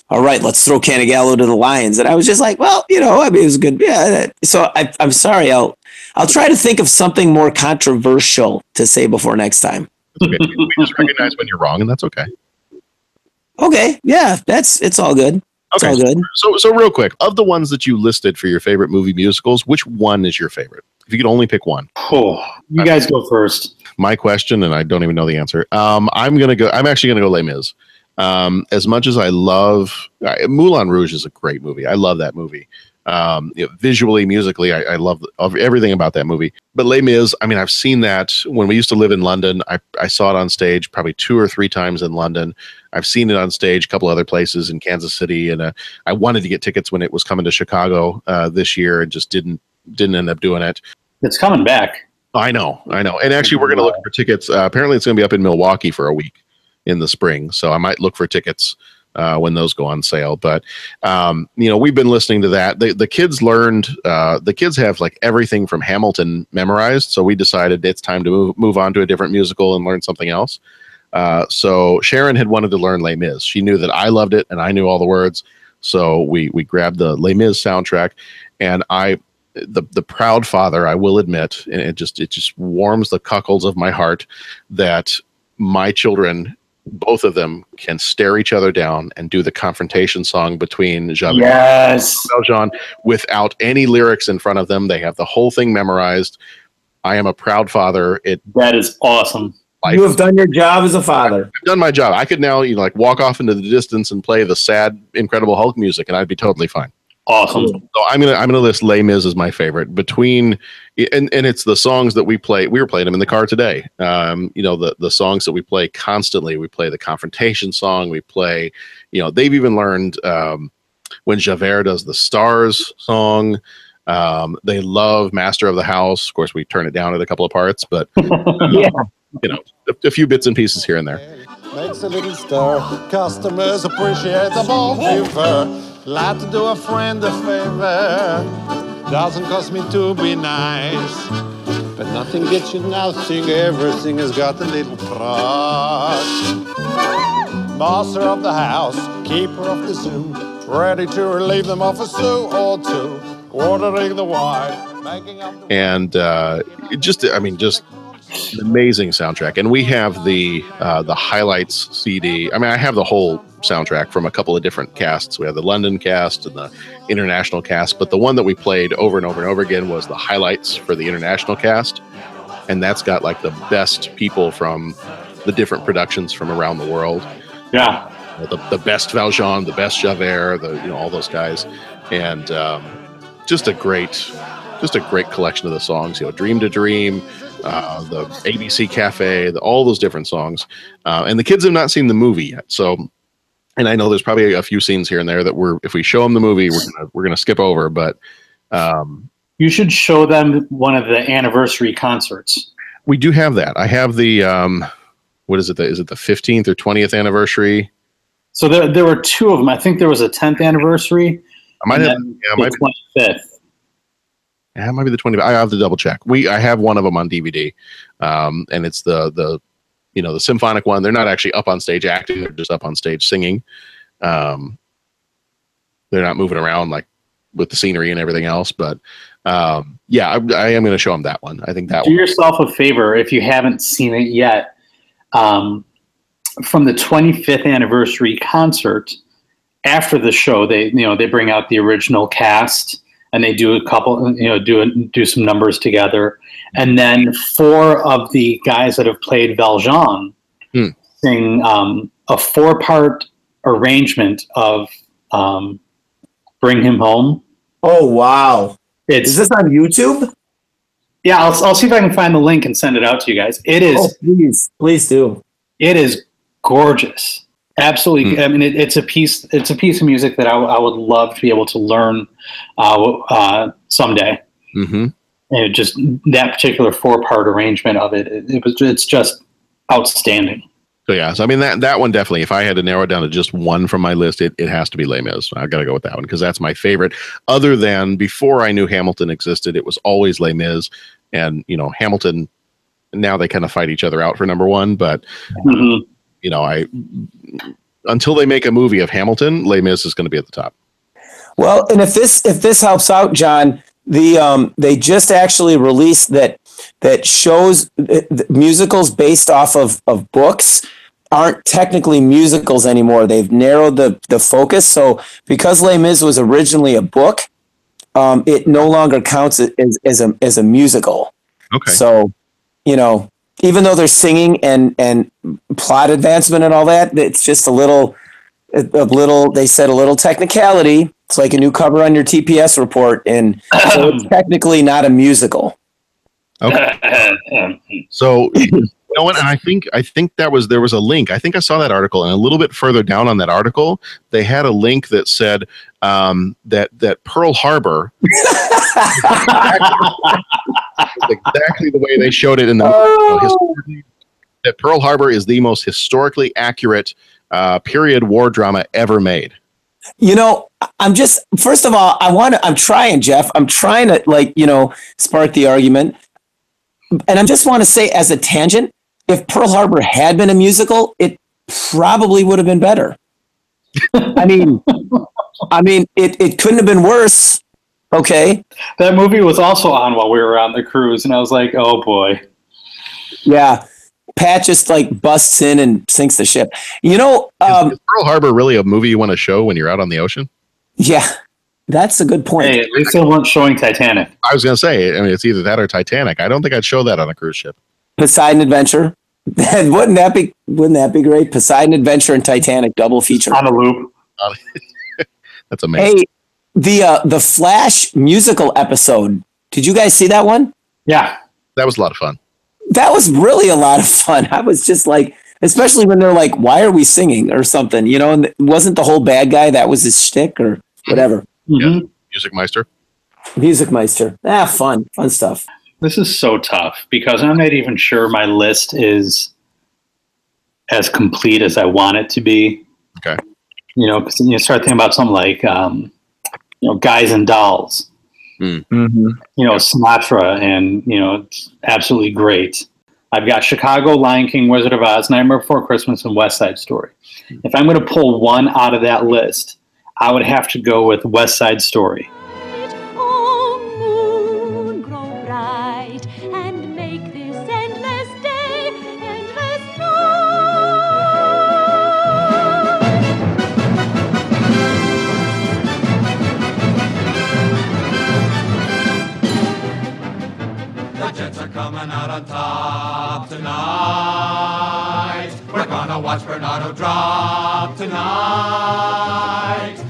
all right, let's throw Canigallo to the lions, and I was just like, well, you know, I mean, it was good. Yeah. So I, I'm sorry. I'll I'll try to think of something more controversial to say before next time. Okay. We just recognize when you're wrong, and that's okay. Okay. Yeah, that's it's all good. It's all good. So, so real quick, of the ones that you listed for your favorite movie musicals, which one is your favorite? If you could only pick one. Oh, you guys go first. my question, and I don't even know the answer. Um, I'm gonna go. I'm actually gonna go Les Mis. Um, as much as I love uh, Moulin Rouge is a great movie. I love that movie. Um, you know, visually, musically, I, I love of everything about that movie. But Les Mis, I mean, I've seen that when we used to live in London. I, I saw it on stage probably two or three times in London. I've seen it on stage a couple other places in Kansas City, and uh, I wanted to get tickets when it was coming to Chicago uh, this year, and just didn't didn't end up doing it. It's coming back. I know, I know. And actually, we're going to look for tickets. Uh, apparently, it's going to be up in Milwaukee for a week in the spring. So I might look for tickets uh, when those go on sale. But um, you know, we've been listening to that. The the kids learned. Uh, the kids have like everything from Hamilton memorized. So we decided it's time to move move on to a different musical and learn something else. Uh, so Sharon had wanted to learn Les Mis. She knew that I loved it and I knew all the words. So we we grabbed the Les Mis soundtrack, and I the the proud father I will admit, and it just it just warms the cuckolds of my heart that my children, both of them, can stare each other down and do the confrontation song between Javert Yes. and Valjean without any lyrics in front of them. They have the whole thing memorized. I am a proud father. It That is awesome. life. You have done your job as a father. I've done my job. I could now, you know, like walk off into the distance and play the sad, Incredible Hulk music, and I'd be totally fine. Awesome. So I'm gonna I'm gonna list Les Mis as my favorite between, and and it's the songs that we play. We were playing them in the car today. Um, you know the the songs that we play constantly. We play the confrontation song. We play, you know, they've even learned um, when Javert does the stars song. Um, they love Master of the House. Of course, we turn it down at a couple of parts, but yeah. you know, a, a few bits and pieces here and there. Makes a little stir. Customers appreciate the bon vivre. Like to do a friend a favor. Doesn't cost me to be nice. But nothing gets you nothing. Everything has got a little price. Master of the house, keeper of the zoo. Ready to relieve them of a sou or two. Ordering the wine. Making up the and uh, just I mean just an amazing soundtrack. And we have the uh, the highlights CD. I mean, I have the whole soundtrack from a couple of different casts. We have the London cast and the international cast, but the one that we played over and over and over again was the highlights for the international cast, and that's got like the best people from the different productions from around the world. Yeah. The, the best Valjean, the best Javert, the you know all those guys, and um, just a great, just a great collection of the songs. You know, Dream to Dream, uh, the ABC Cafe, the, all those different songs. Uh, and the kids have not seen the movie yet, so. And I know there's probably a few scenes here and there that we're, if we show them the movie, we're gonna we're gonna skip over. But um, You should show them one of the anniversary concerts. we do have that. I have the um, what is it? The, is it the 15th or 20th anniversary? So there, there were two of them. I think there was a 10th anniversary. I might have, yeah, the might be, 25th. Yeah, it might be the 20th. I have to double check. We I have one of them on DVD, um, and it's the the you know the symphonic one. They're not actually up on stage acting; they're just up on stage singing. Um, they're not moving around like with the scenery and everything else. But um, yeah, I, I am going to show them that one. I think that Do one. yourself a favor if you haven't seen it yet. Um, from the 25th anniversary concert, after the show, they you know they bring out the original cast and they do a couple you know do do some numbers together, and then four of the guys that have played Valjean Hmm. sing um, a four part arrangement of um, "Bring Him Home." Oh wow! It's, Is this on YouTube? Yeah, I'll, I'll see if I can find the link and send it out to you guys. It is Oh, please, please do. it is gorgeous absolutely i mean it, it's a piece it's a piece of music that I, w- I would love to be able to learn uh, uh, someday Mm-hmm. and just that particular four part arrangement of it, it it was it's just outstanding So yeah, so I mean that that one definitely. If I had to narrow it down to just one from my list, it, it has to be Les Mis. I've got to go with that one because that's my favorite. Other than before I knew Hamilton existed, it was always Les Mis, and you know Hamilton. Now they kind of fight each other out for number one, but Mhm. You know I until they make a movie of Hamilton, Les Mis is going to be at the top. Well, and if this if this helps out, John, the um, they just actually released that that shows uh, musicals based off of of books aren't technically musicals anymore. They've narrowed the the focus. So because Les Mis was originally a book, um, it no longer counts as as a as a musical. Okay. So, you know, even though they're singing and and plot advancement and all that, it's just a little a, a little they said a little technicality. It's like a new cover on your TPS report and so it's technically not a musical. Okay. So you know what? And I think I think that was there was a link. I think I saw that article, and a little bit further down on that article, they had a link that said um, that that Pearl Harbor exactly the way they showed it in the you know, that Pearl Harbor is the most historically accurate uh, period war drama ever made. You know, I'm just first of all, I want to I'm trying, Jeff. I'm trying to like, you know, spark the argument. And I just want to say as a tangent, if Pearl Harbor had been a musical, it probably would have been better. I mean, I mean, it, it couldn't have been worse. Okay. that movie was also on while we were on the cruise and i was like oh boy Yeah. Pat just like busts in and sinks the ship. You know, um, Is Pearl Harbor really a movie you want to show when you're out on the ocean? yeah, that's a good point. hey at least they weren't showing titanic I was going to say, I mean, it's either that or Titanic. I don't think I'd show that on a cruise ship. Poseidon Adventure. wouldn't that be wouldn't that be great? Poseidon Adventure and Titanic double feature. on a loop That's amazing. Hey, the uh, the Flash musical episode. Did you guys see that one? yeah That was a lot of fun. That was really a lot of fun. I was just like, especially when they're like, "Why are we singing?" or something, you know. And it wasn't the whole bad guy that was his shtick or whatever. Mhm. Music Meister. Music Meister. Ah, fun, fun stuff. This is so tough because I'm not even sure my list is as complete as I want it to be. Okay. You know, because you start thinking about something like, um, you know, Guys and Dolls. Mm-hmm. You know, Sinatra, and you know, it's absolutely great. I've got Chicago, Lion King, Wizard of Oz, Nightmare Before Christmas, and West Side Story. If I'm going to pull one out of that list, I would have to go with West Side Story. Watch Bernardo drop tonight.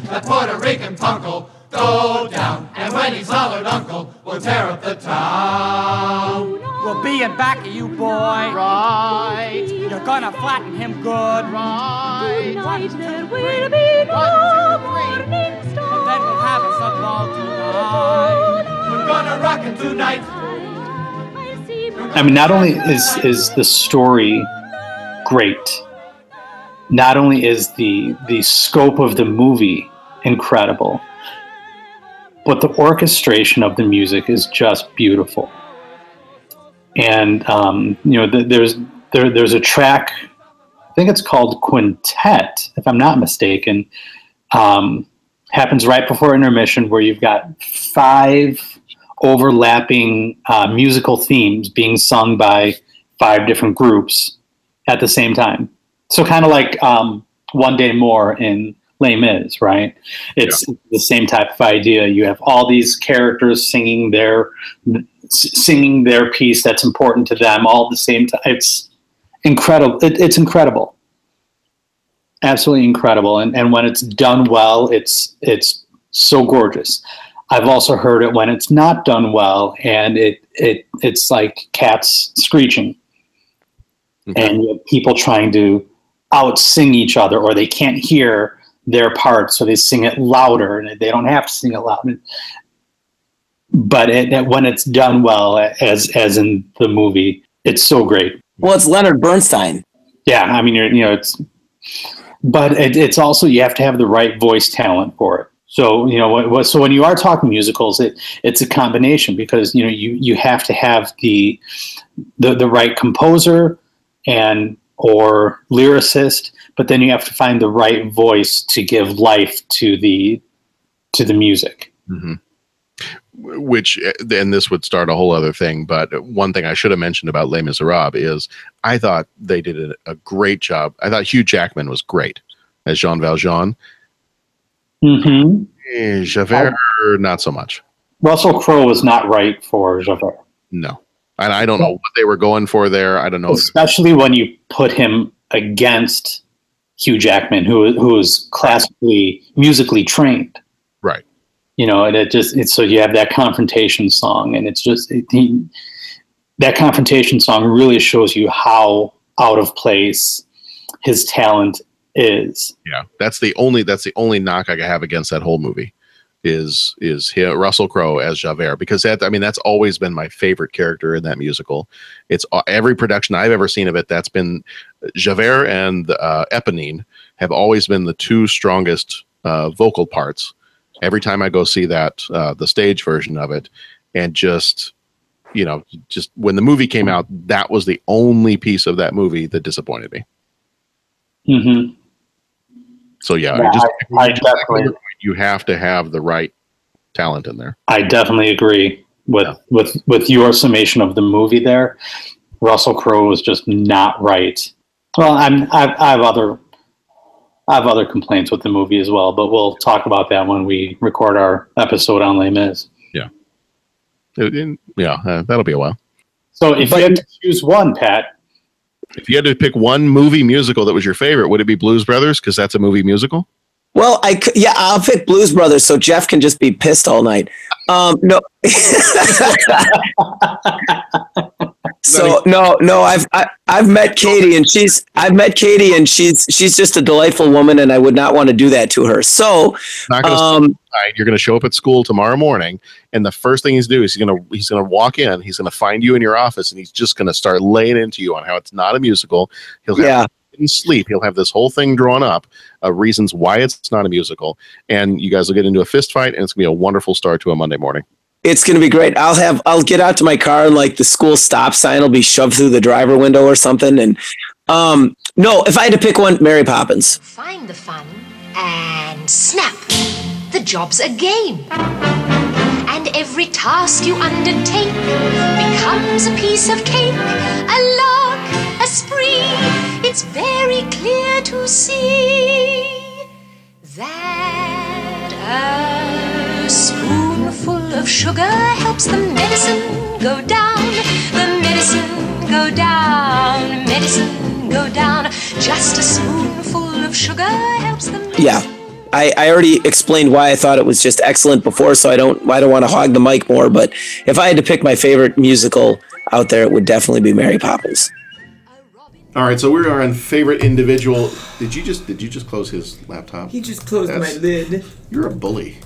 That Puerto Rican punk'll go down, and when he's hollered uncle, we'll tear up the town. We'll be in back of you, boy. Right. You're gonna flatten him good. Right. Tonight there will be no morning star. And then we'll have us a ball tonight. We're gonna rock it tonight. I mean, not only is is the story great, not only is the the scope of the movie incredible, but the orchestration of the music is just beautiful. And um, you know, th- there's there, there's a track, I think it's called Quintet, if I'm not mistaken. Um, happens right before intermission, where you've got five overlapping uh, musical themes being sung by five different groups at the same time. So kind of like um, One Day More in Les Mis, right? It's the same type of idea. You have all these characters singing their singing their piece that's important to them all at the same time. It's incredible. It, it's incredible. Absolutely incredible. And and when it's done well, it's it's so gorgeous. I've also heard it when it's not done well, and it it it's like cats screeching, and you have people trying to out sing each other, or they can't hear their part, so they sing it louder, and they don't have to sing it loud. But it, when it's done well, as as in the movie, it's so great. Well, it's Leonard Bernstein. Yeah, I mean, you're, you know, it's, but it, it's also you have to have the right voice talent for it. So you know, so when you are talking musicals, it it's a combination because you know you you have to have the the the right composer and or lyricist, but then you have to find the right voice to give life to the to the music. hmm Which, and this would start a whole other thing, but one thing I should have mentioned about Les Miserables is I thought they did a, great job. I thought Hugh Jackman was great as Jean Valjean. Mm-hmm. Eh, Javert, not so much. Russell Crowe was not right for Javert. No. And I don't know what they were going for there. I don't know. especially when you put him against Hugh Jackman, who who is classically musically trained. Right. You know, and it just it's so you have that confrontation song, and it's just it, he, that confrontation song really shows you how out of place his talent is. Yeah, that's the only that's the only knock I could have against that whole movie is is he, Russell Crowe as Javert because that I mean that's always been my favorite character in that musical. It's uh, every production I've ever seen of it that's been Javert and uh, Eponine have always been the two strongest uh, vocal parts. Every time I go see that uh, the stage version of it, and just you know just when the movie came out, that was the only piece of that movie that disappointed me. Mm-hmm. So yeah, Yeah, just, I- I definitely- you have to have the right talent in there. I definitely agree with with with your summation of the movie. There, Russell Crowe was just not right. Well, I'm I've, I have other I have other complaints with the movie as well, but we'll talk about that when we record our episode on Les Mis. Yeah, It- it- yeah, uh, that'll be a while. So if you had to choose one, Pat, If you had to pick one movie musical that was your favorite, would it be Blues Brothers? Because that's a movie musical. Well, I yeah, I'll pick Blues Brothers so Jeff can just be pissed all night. Um, no, So no, no, I've I, I've met Katie and she's I've met Katie and she's she's just a delightful woman and I would not want to do that to her. So Not gonna um, Right, You're going to show up at school tomorrow morning, and the first thing he's do is he's going to he's going to walk in. He's going to find you in your office, and he's just going to start laying into you on how it's not a musical. He'll have Yeah. In sleep. He'll have this whole thing drawn up of reasons why it's not a musical, and you guys will get into a fist fight, and it's going to be a wonderful start to a Monday morning. it's gonna be great. I'll have I'll get out to my car and like the school stop sign will be shoved through the driver window or something. And um no, if I had to pick one, Mary Poppins. Find the fun and snap. The job's a game. And every task you undertake becomes a piece of cake, a lark, a spree. It's very clear to see that a spoonful of sugar helps the medicine go down. The medicine go down, medicine go down. Just a spoonful of sugar helps the Yeah. I, I already explained why I thought it was just excellent before, so I don't I don't want to hog the mic more. But if I had to pick my favorite musical out there, it would definitely be Mary Poppins. All right, so we are on favorite individual. Did you just did you just close his laptop? He just closed That's- my lid. You're a bully.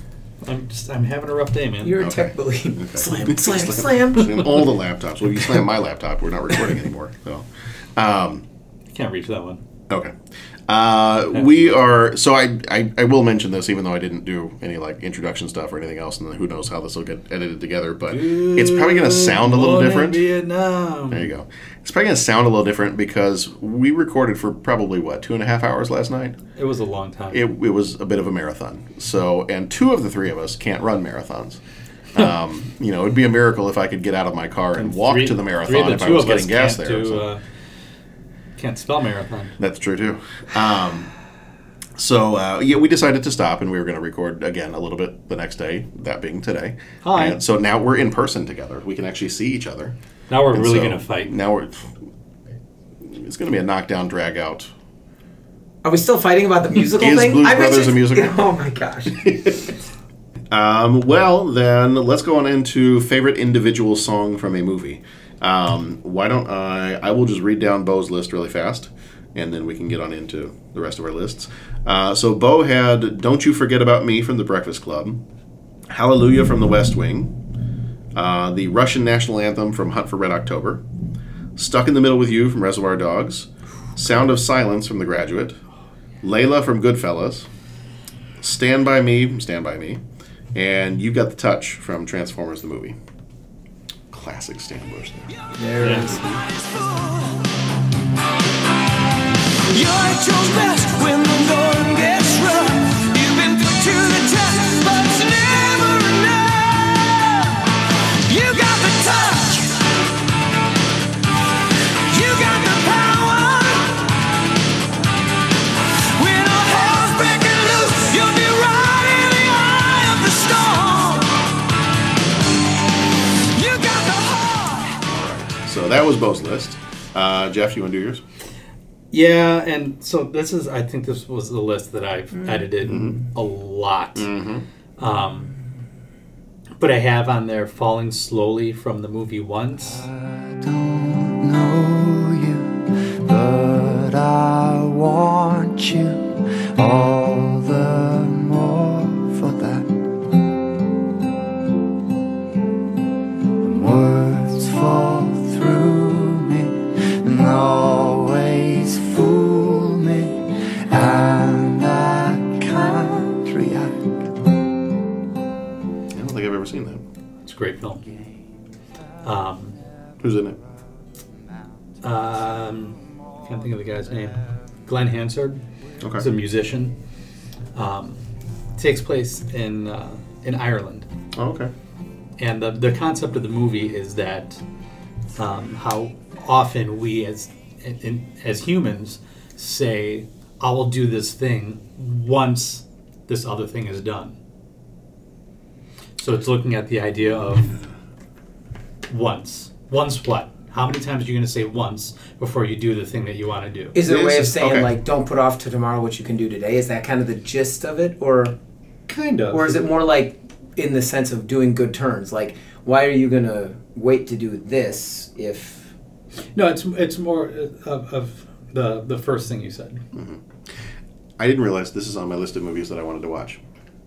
I'm just I'm having a rough day, man. You're a Okay. tech bully. Okay. Slam, slam, slam. Slam all the laptops. Well, if you slam my laptop, we're not recording anymore. So, um, Can't reach that one. okay. Uh, we are. So I, I I will mention this, even though I didn't do any like introduction stuff or anything else, and who knows how this will get edited together. But it's probably going to sound a little different. Vietnam. There you go. It's probably going to sound a little different because we recorded for probably what two and a half hours last night. It was a long time. It, it was a bit of a marathon. So, and two of the three of us can't run marathons. Um, you know, it'd be a miracle if I could get out of my car and, walk Three- to the marathon the if I was getting gas there. do, uh, can't spell marathon. That's true too. Um, so uh, yeah, we decided to stop, and we were going to record again a little bit the next day. That being today. Hi. And so now we're in person together. We can actually see each other. Now we're And really so gonna fight. Now we're. It's going to be a knockdown, drag out. Are we still fighting about the musical Is thing? Blues I Brothers you- a musical? Oh my gosh. Um, well, then let's go on into favorite individual song from a movie. Um, why don't I? I will just read down Bo's list really fast, and then we can get on into the rest of our lists. Uh, so Bo had "Don't You Forget About Me" from The Breakfast Club, "Hallelujah" from The West Wing, uh, the Russian national anthem from Hunt for Red October, "Stuck in the Middle with You" from Reservoir Dogs, "Sound of Silence" from The Graduate, "Layla" from Goodfellas, "Stand by Me" from Stand by Me, and "You've Got the Touch" from Transformers the movie. Classic Stan Bush there. There it is. You're at your best when the going gets rough. That was Bo's list. Uh, Jeff, you want to do yours? Yeah, and so this is I think this was the list that I've Mm. edited Mm-hmm. a lot. Um, but I have on there "Falling Slowly" from the movie Once. But I want you all can't think of the guy's name. Glen Hansard. Okay. He's a musician. Um, takes place in uh, in Ireland. Oh, okay. And the, the concept of the movie is that um, how often we as in, in- as humans say, "I will do this thing once this other thing is done." So it's looking at the idea of once. Once what? How many times are you going to say once before you do the thing that you want to do? Is it a way of saying okay. like don't put off to tomorrow what you can do today? Is that kind of the gist of it, or kind of, or is it more like in the sense of doing good turns? Like why are you gonna wait to do this if No, it's it's more uh, of, of the the first thing you said. I didn't realize this is on my list of movies that I wanted to watch.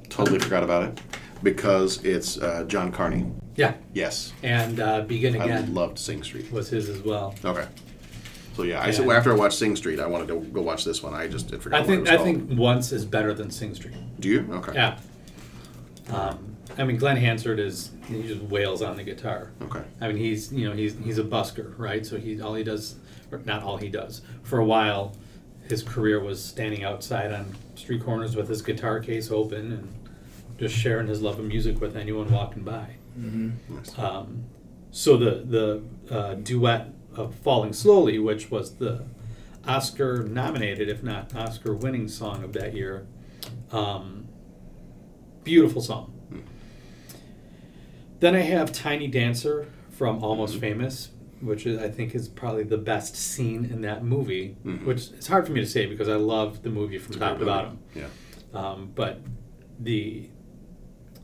Totally forgot about it because it's uh, John Carney. Yeah. Yes. And uh, Begin I Again loved Sing Street. was his as well. Okay. So yeah, I said well, after I watched Sing Street, I wanted to go watch this one. I just did forget. I think what I it was think Once is better than Sing Street. Do you? Okay. Yeah. Um, I mean, Glen Hansard is he just wails on the guitar. Okay. I mean, he's you know he's he's a busker, right? So he all he does, or not all he does. For a while, his career was standing outside on street corners with his guitar case open and just sharing his love of music with anyone walking by. Mhm. Um, so the the uh, duet of "Falling Slowly," which was the Oscar nominated, if not Oscar winning song of that year, um, beautiful song. Then I have "Tiny Dancer" from Almost Famous, which is, I think is probably the best scene in that movie. Mhm. Which it's hard for me to say because I love the movie from It's top to bottom. Yeah. Um, but the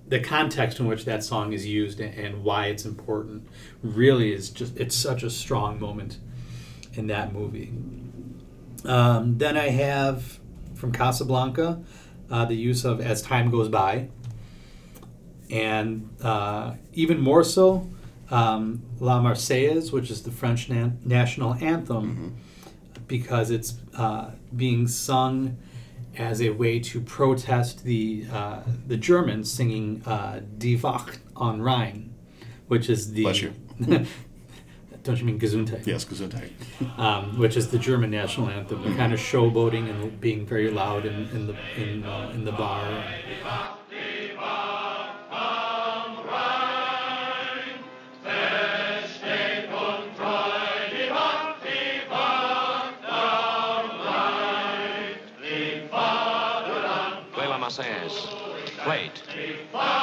the context in which that song is used and, why it's important really is just it's such a strong moment in that movie. Um, then I have from Casablanca uh, the use of "As Time Goes By," and uh, even more so um, "La Marseillaise," which is the French na- national anthem, because it's uh, being sung as a way to protest the uh, the Germans singing uh, "Die Wacht am Rhein," which is the Bless you. don't you mean Gesundheit? Yes, Gesundheit. Um, which is the German national anthem. They're kind of showboating and being very loud in, in the in uh, in the bar. Play La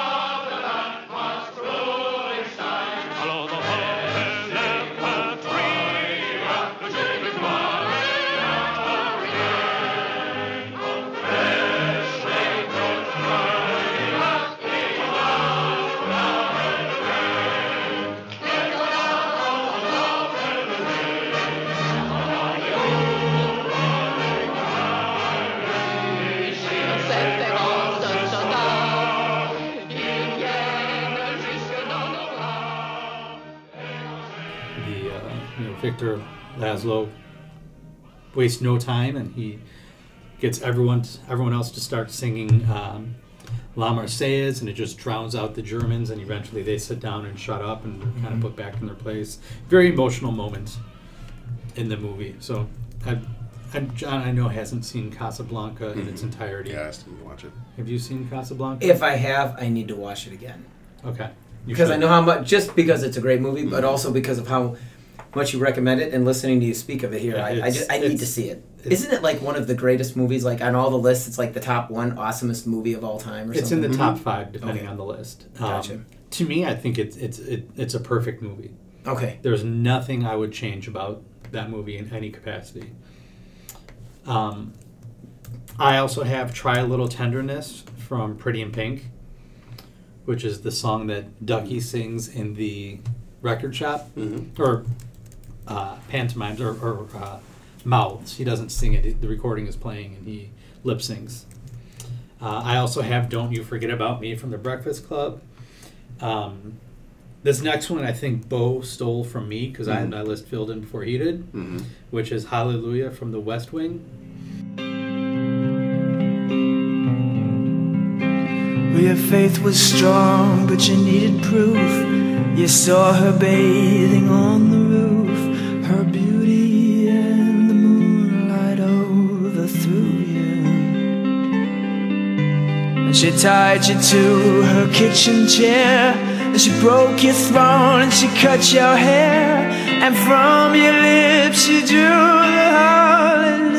Victor Laszlo wastes no time and he gets everyone everyone else to start singing um, La Marseillaise and it just drowns out the Germans and eventually they sit down and shut up and mm-hmm. kind of put back in their place. Very emotional moment in the movie. So I, and John I know hasn't seen Casablanca in its mm-hmm. entirety. Yeah, I still need to watch it. Have you seen Casablanca? If I have, I need to watch it again. Okay. Because I know how much, just because it's a great movie, but mm-hmm. also because of how much you recommend it and listening to you speak of it here, Yeah, I, I, just, I need to see it. Isn't it like one of the greatest movies? Like on all the lists, it's like the top one awesomest movie of all time, or It's something. in the top five, depending Okay. on the list. Um, Gotcha. To me, I think it's it's it, it's a perfect movie. Okay. There's nothing I would change about that movie in any capacity. Um, I also have "Try a Little Tenderness" from Pretty in Pink, which is the song that Ducky sings in the record shop Mhm. or uh, pantomimes or, or uh, mouths. He doesn't sing it; the recording is playing, and he lip syncs. Uh, I also have "Don't You Forget About Me" from The Breakfast Club. Um, this next one, I think Bo stole from me because I had Mhm. my list filled in before he did, Mhm. which is "Hallelujah" from The West Wing. Well, your faith was strong, but you needed proof. You saw her bathing on the roof, her beauty and the moonlight overthrew you. And she tied you to her kitchen chair, and she broke your throne, and she cut your hair, and from your lips she drew the hallelujah.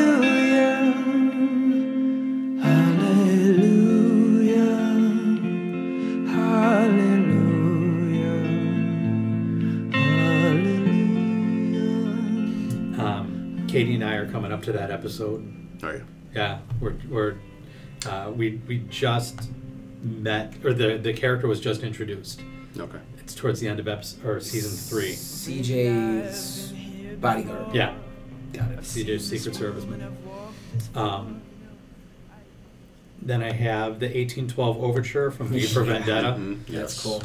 Katie and I are coming up to that episode. Are you? Yeah, we're, we're uh, we we just met, or the the character was just introduced. Okay. It's towards the end of episode or season three. CJ's Bodyguard. Yeah, got it. CJ's Secret Serviceman. Um, then I have the 1812 Overture from V for Vendetta. Mhm, That's cool.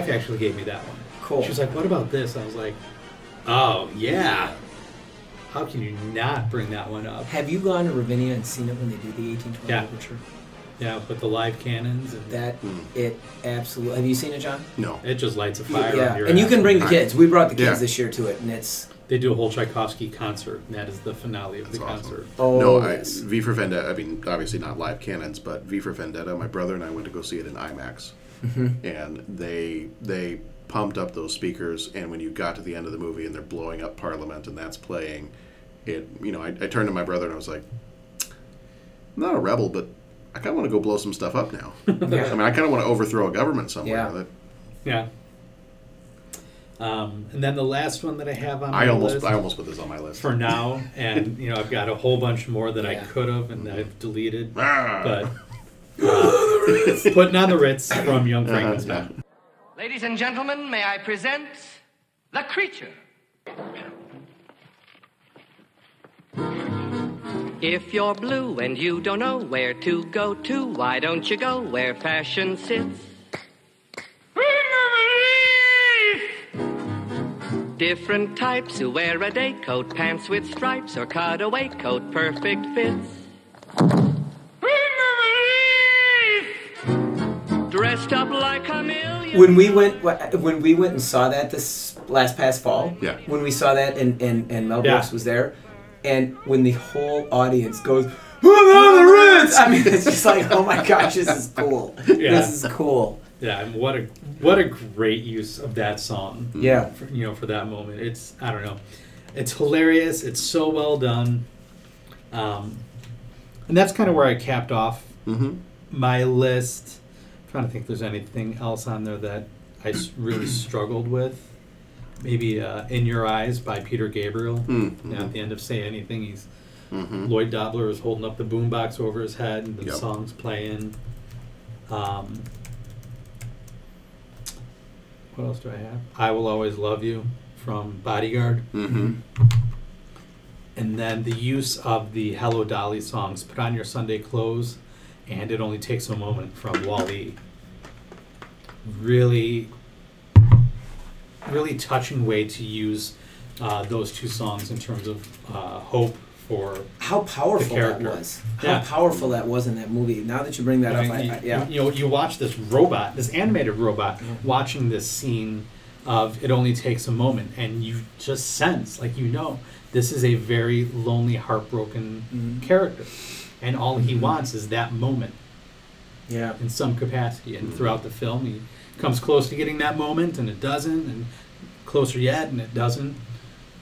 Wife actually gave me that one. Cool. She was like, "What about this?" I was like, "Oh yeah." How can you not bring that one up? Have you gone to Ravinia and seen it when they do the 1812 Yeah. Overture? Yeah, with the live cannons and That hmm. it absolutely. Have you seen it, John? No. it just lights a fire. yeah, under your and you can bring the kids. We brought the kids Yeah. this year to it, and it's They do a whole Tchaikovsky concert, and that is the finale of the awesome. concert. oh no, I, yes. V for Vendetta. I mean, obviously not live cannons, but V for Vendetta. My brother and I went to go see it in IMAX, Mm-hmm. and they they pumped up those speakers. And when you got to the end of the movie and they're blowing up Parliament and that's playing, it you know I, I turned to my brother and I was like, I'm not a rebel, but I kind of want to go blow some stuff up now. yeah. I mean, I kind of want to overthrow a government somewhere. Yeah. That, Yeah. Um, and then the last one that I have on my I almost list I almost put this on my list for now, and you know I've got a whole bunch more that I could have and I've deleted, Ah. But uh, putting on the Ritz from Young Uh-huh, Frankenstein. Ladies and gentlemen, may I present The Creature. If you're blue and you don't know where to go to, why don't you go where fashion sits? Different types who wear a day coat, pants with stripes, or cutaway coat, perfect fits. Dressed up like a million. when we went when we went and saw that this last past fall. Yeah. When we saw that and and, and Mel Yeah. Was there, and when the whole audience goes. "Who are the Reds?" I mean, it's just like, oh my gosh, this is cool. Yeah. This is cool. Yeah, and what a what a great use of that song. Yeah. for, you know, for that moment, it's I don't know, it's hilarious. It's so well done, um, and that's kind of where I capped off mm-hmm. my list. Trying to think, if there's anything else on there that I s- really struggled with. Maybe uh, "In Your Eyes" by Peter Gabriel. Mm-hmm. You know, at the end of "Say Anything," he's Mhm. Lloyd Dobler is holding up the boombox over his head, and the Yep. song's playing. Um, what else do I have? "I Will Always Love You" from Bodyguard, Mm-hmm. and then the use of the "Hello Dolly" songs. Put on your Sunday clothes, and it only takes a moment from WALL-E. Really, really touching way to use uh, those two songs in terms of uh, hope for How powerful that was. How Yeah. powerful that was in that movie. Now that you bring that I up, I, I, you, yeah. you know, you watch this robot, this animated robot, watching this scene of it only takes a moment, and you just sense, like you know, this is a very lonely, heartbroken Mm-hmm. character, and all he wants is that moment Yeah. in some capacity. And throughout the film, he comes close to getting that moment, and it doesn't, and closer yet, and it doesn't.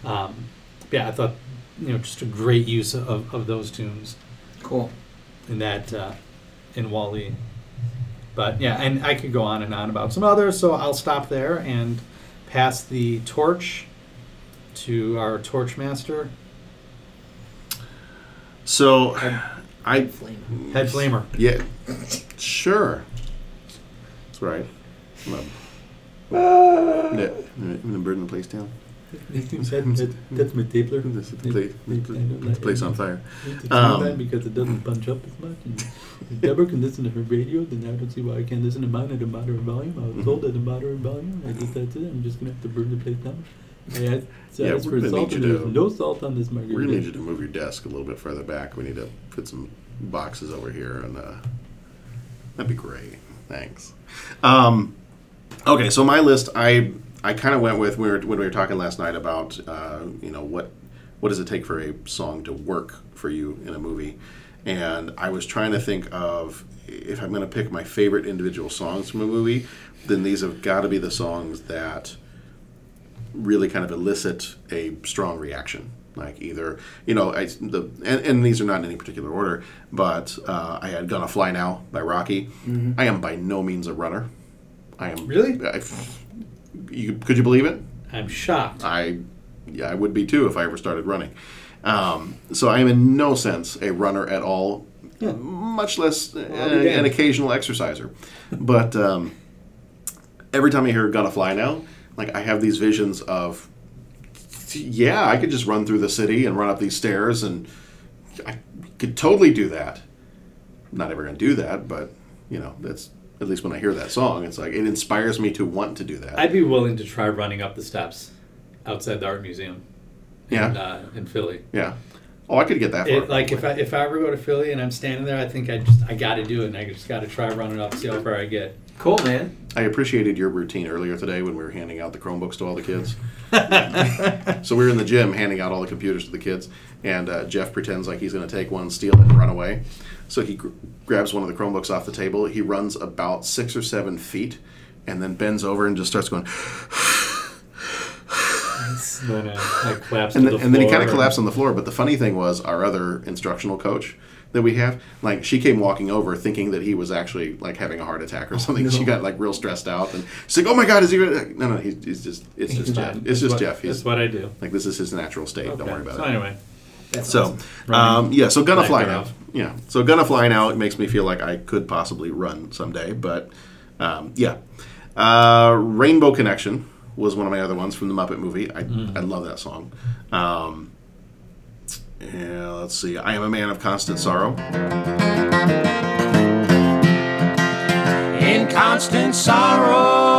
Um, yeah, I thought, you know, just a great use of, of those tunes Cool. in that uh, in WALL-E. But yeah, and I could go on and on about some others, so I'll stop there and pass the torch to our torch master, So, I head flamer. yeah, sure. That's right. Well, yeah, the bird in the place down. That's my tapler. This is the place, the place on fire. Um, because it doesn't punch up as much. If Deborah can listen to her radio, then I don't see why I can't listen to mine at a moderate volume. I was told at a moderate volume. I guess that's it. I'm just gonna have to burn the place down. I asked, Yeah, asked for gonna salt, need and you there's to- no salt on this margarita. We're gonna need you to move your desk a little bit further back. We need to put some boxes over here, and uh, that'd be great. Thanks. Um, okay, so my list, I I kind of went with we were when we were talking last night about uh, you know what what does it take for a song to work for you in a movie? And I was trying to think of if I'm going to pick my favorite individual songs from a movie, then these have got to be the songs that really kind of elicit a strong reaction. Like either you know, I, the and, and these are not in any particular order, but uh, I had "Gonna Fly Now" by Rocky. Mhm. I am by no means a runner. I am Really? I, you, could you believe it? I'm shocked. I yeah, I would be too if I ever started running. Um, so I am in no sense a runner at all, much less uh, I'll an occasional exerciser. But um, every time I hear "Gonna Fly Now," like I have these visions of, yeah, I could just run through the city and run up these stairs, and I could totally do that. I'm not ever going to do that, but you know, that's at least when I hear that song, it's like it inspires me to want to do that. I'd be willing to try running up the steps outside the art museum. Yeah. In, uh, in Philly. Yeah. Oh, I could get that far. It, like if I if I ever go to Philly and I'm standing there, I think I just I got to do it, and I just got to try running up, see how far I get. Cool, man. I appreciated your routine earlier today when we were handing out the Chromebooks to all the kids. so we were in the gym handing out all the computers to the kids, and uh, Jeff pretends like he's going to take one, steal it, and run away. So he gr- grabs one of the Chromebooks off the table. He runs about six or seven feet, and then bends over and just starts going. then uh, like collapse and to then, the and then he kind of and- collapsed on the floor. But the funny thing was, our other instructional coach that we have, like she came walking over thinking that he was actually like having a heart attack or something. no. She got like real stressed out, and she's like, "Oh my god, is he?" Gonna? No, no, he's, he's just it's He's just fine. Jeff. It's That's just what- Jeff. He's, that's what I do. Like this is his natural state. Don't worry about it. So it. anyway. That's so awesome. um, yeah, so gonna fly now. Yeah, so gonna fly now. It makes me feel like I could possibly run someday, but um, yeah. Uh, Rainbow Connection was one of my other ones from the Muppet movie. I, Mm. I love that song. Um, yeah, let's see. I am a man of constant sorrow. in constant sorrow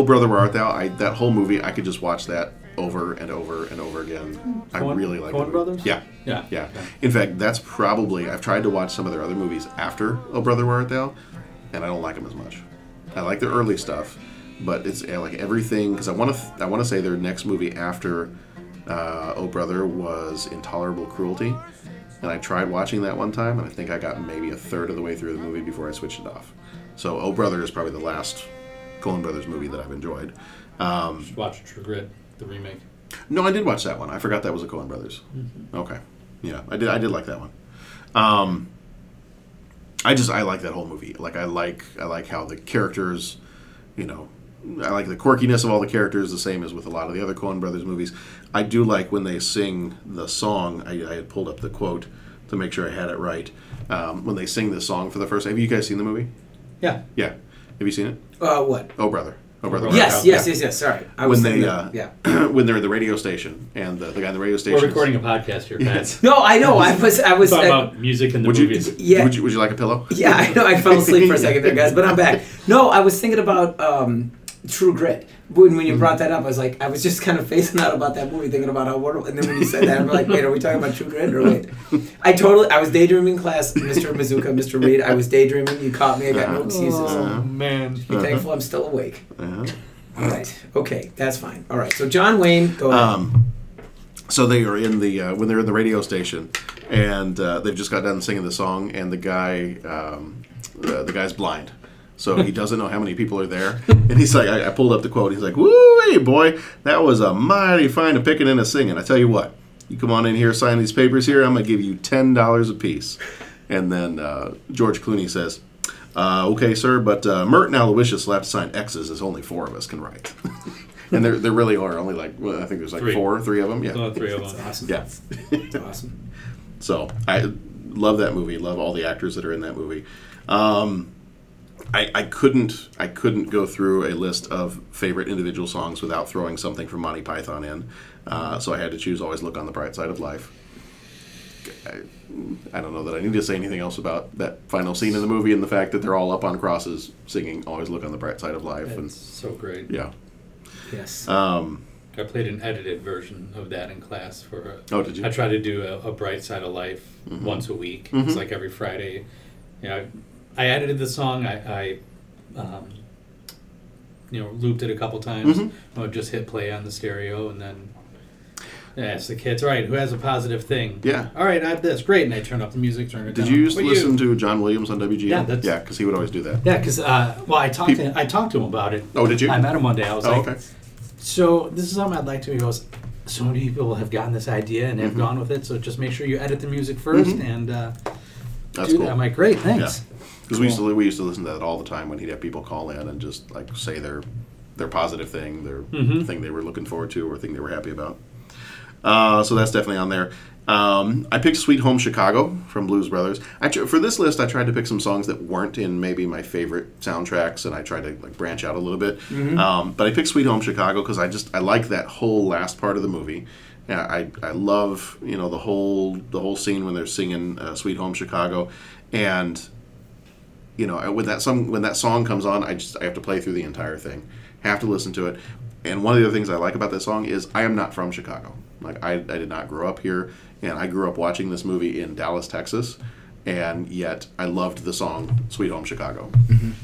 oh brother, where art thou? I, that whole movie, I could just watch that over and over and over again. I really like. Coen. Brothers? Yeah, Yeah. yeah. In fact, that's probably I've tried to watch some of their other movies after Oh brother, where art thou, and I don't like them as much. I like their early stuff, but it's uh, like everything because I want to I want to say their next movie after uh, Oh brother was Intolerable Cruelty. And I tried watching that one time, and I think I got maybe a third of the way through the movie before I switched it off. So, Oh Brother is probably the last Coen Brothers movie that I've enjoyed. Um, Just watch True Grit, the remake. no, I did watch that one. I forgot that was a Coen Brothers. Mhm. Okay, yeah, I did. I did like that one. Um, I just I like that whole movie. Like I like I like how the characters, you know, I like the quirkiness of all the characters, the same as with a lot of the other Coen Brothers movies. I do like when they sing the song. I, I had pulled up the quote to make sure I had it right. Um, when they sing the song for the first, have you guys seen the movie? Yeah. Yeah. Have you seen it? Uh, what? Oh brother. Oh brother. Yes, Yeah. yes, yes, yes. Sorry, I when was they thinking uh, yeah. when they're at the radio station and the, the guy in the radio station. We're is- recording a podcast here, Pat. No, I know. I was, I was. Talking about music and the would movies. You, Yeah. Would you, would you like a pillow? Yeah, I know. I fell asleep for a second there, guys, but I'm back. No, I was thinking about um, True Grit. When, when you brought that up, I was like, I was just kind of facing out about that movie, thinking about how wonderful. And then when you said that, I'm like, wait, are we talking about True Grit or wait? I totally, I was daydreaming class, Mr. Mizuka, Mr. Reed. I was daydreaming. You caught me. I got no excuses. Oh, man. Be thankful I'm still awake. Uh-huh. All right. Okay, that's fine. All right. So John Wayne, go ahead. Um, so they are in the uh, when they're in the radio station, and uh, they've just got done singing the song, and the guy, um, uh, the guy's blind, so he doesn't know how many people are there, and he's like, I, I pulled up the quote. He's like, "Woo, hey boy, that was a mighty fine a picking and a singing. I tell you what, you come on in here, sign these papers here. I'm gonna give you ten dollars a piece." And then uh, George Clooney says. Uh, okay, sir, but uh, Mert and Aloysius will have to sign X's as only four of us can write. and there, there really are only like, well, I think there's like Three. four, three of them. Yeah. Oh, three of them. That's awesome. Yeah. That's awesome. So I love that movie. Love all the actors that are in that movie. Um, I, I couldn't I couldn't go through a list of favorite individual songs without throwing something from Monty Python in. Uh, so I had to choose "Always Look on the Bright Side of Life." I, I don't know that I need to say anything else about that final scene in the movie and the fact that they're all up on crosses singing "Always Look on the Bright Side of Life." and It's so great. yeah, Yes. um, I played an edited version of that in class for. A, Oh, did you? I try to do a, a bright side of life Mhm. once a week. Mhm. It's like every Friday. You know, I, edited the song. I, I um, you know, looped it a couple times. Mhm. I would just hit play on the stereo and then ask the kids, all right, who has a positive thing? Yeah. All right, I have this. Great. And I turn up the music, turn it Did down. you used to What listen to John Williams on WGN? Yeah, that's- yeah, because he would always do that. Yeah, because uh, well, I talked to I talked to him about it. Oh, did you? I met him one day. I was Oh, like, okay. so this is something I'd like to. He goes, so many people have gotten this idea and have Mhm. gone with it. So just make sure you edit the music 1st Mhm. and uh, That's do cool. that. I'm like, great, thanks. Because we used to we used to listen to that all the time when he'd have people call in and just like say their their positive thing, their Mhm. thing they were looking forward to or thing they were happy about. Uh, so that's definitely on there. Um, I picked "Sweet Home Chicago" from Blues Brothers. I tr- for this list, I tried to pick some songs that weren't in maybe my favorite soundtracks, and I tried to like branch out a little bit. Mm-hmm. Mhm. Um, but I picked "Sweet Home Chicago" because I just I like that whole last part of the movie. Yeah, I, I love you know the whole the whole scene when they're singing uh, "Sweet Home Chicago," and you know when that song when that song comes on, I just I have to play through the entire thing, have to listen to it. And one of the other things I like about that song is I am not from Chicago. Like I, I did not grow up here, and I grew up watching this movie in Dallas, Texas, and yet I loved the song "Sweet Home Chicago."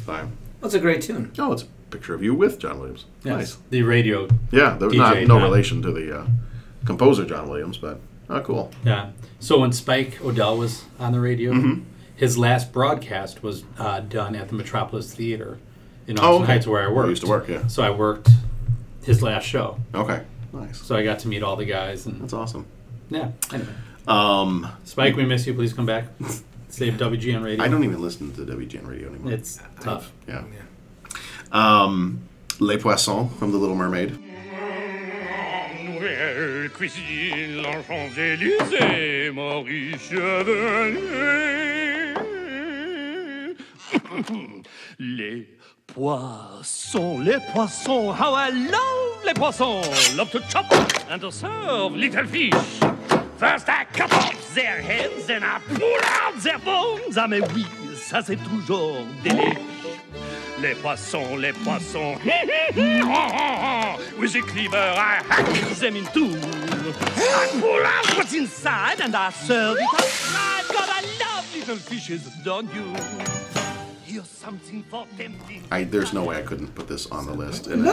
So I- That's a great tune. oh, it's a picture of you with John Williams. Yes, Nice. the radio. Yeah, there was DJ, not no relation to the uh, composer John Williams, but oh, cool. Yeah. So when Spike O'Dell was on the radio, Mhm. His last broadcast was uh, done at the Metropolis Theater in Oh, Austin okay. Heights, where I Where you worked. used to work, yeah. So I worked his last show. Okay, nice. So I got to meet all the guys, and That's awesome. yeah. Anyway, Um, Spike, we miss you. Please come back. Save WGN radio. I don't even listen to WGN radio anymore. It's tough. Yeah. Um, Les Poissons from The Little Mermaid. Cuisine, les Champs-Élysées, Maurice Chevalier. Les poissons, les poissons, how I love les poissons. Love to chop and to serve little fish. First I cut off their heads and I pull out their bones. Ah mais oui, ça c'est toujours délice. Les poissons, les poissons. With a cleaver, I hack them in two. I pull out what's inside and I serve it fried. God, I love little fishes, don't you? Here's something for tempting. I there's no way I couldn't put this on the list. And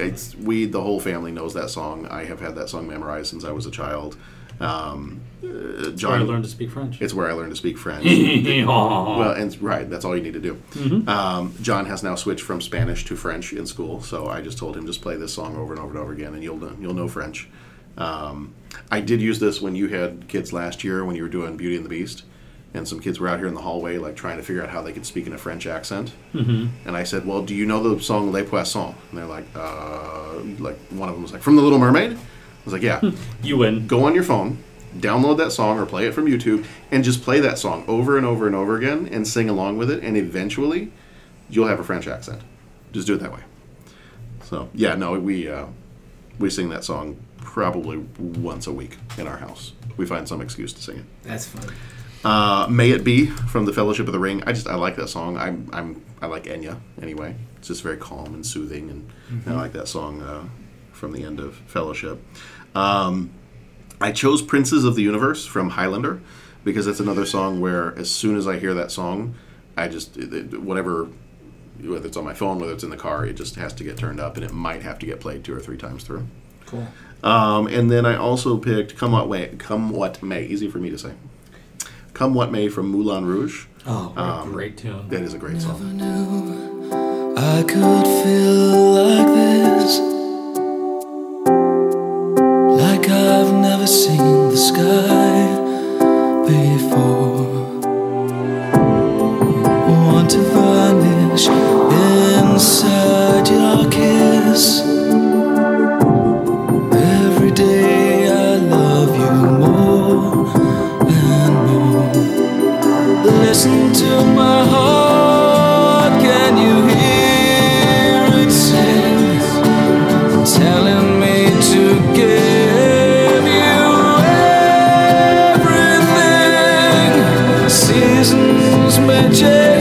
it's we the whole family knows that song. I have had that song memorized since I was a child. Um, uh, John, where I learned to speak French. It's where I learned to speak French. Well, and right, that's all you need to do. Mhm. Um, John has now switched from Spanish to French in school, so I just told him just play this song over and over and over again, and you'll know, you'll know French. Um, I did use this when you had kids last year when you were doing Beauty and the Beast, and some kids were out here in the hallway like trying to figure out how they could speak in a French accent. Mhm. And I said, "Well, do you know the song Les Poissons?" And they're like, uh, like one of them was like, "From the Little Mermaid." I was like, "Yeah." you win. Go on your phone, download that song or play it from YouTube, and just play that song over and over and over again, and sing along with it, and eventually, you'll have a French accent. Just do it that way. So yeah, no, we uh, we sing that song probably once a week in our house. We find some excuse to sing it. That's fun. Uh, May It Be from the Fellowship of the Ring. I just I like that song. I'm I'm I like Enya anyway. It's just very calm and soothing, and I Mhm. like that song uh, from the end of Fellowship. Um, I chose Princes of the Universe from Highlander because that's another song where as soon as I hear that song, I just whatever whether it's on my phone, whether it's in the car, it just has to get turned up, and it might have to get played two or three times through. Cool. Um, and then I also picked "Come What May." Come What May. Easy for me to say. "Come What May" from Moulin Rouge. Oh, Um, great tune. That is a great song. I could feel like this. Like I've never seen the sky change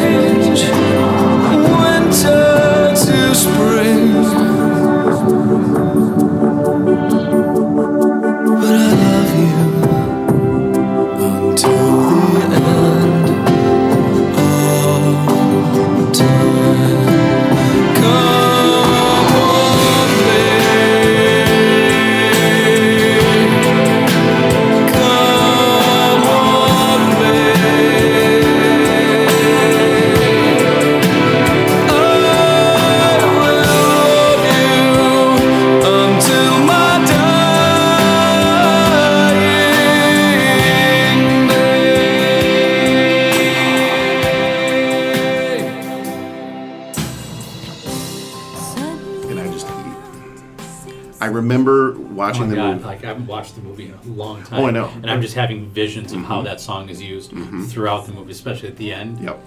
Like I haven't watched the movie in a long time. Oh, I know. And I'm just having visions of how Mhm. that song is used Mhm. throughout the movie, especially at the end. Yep.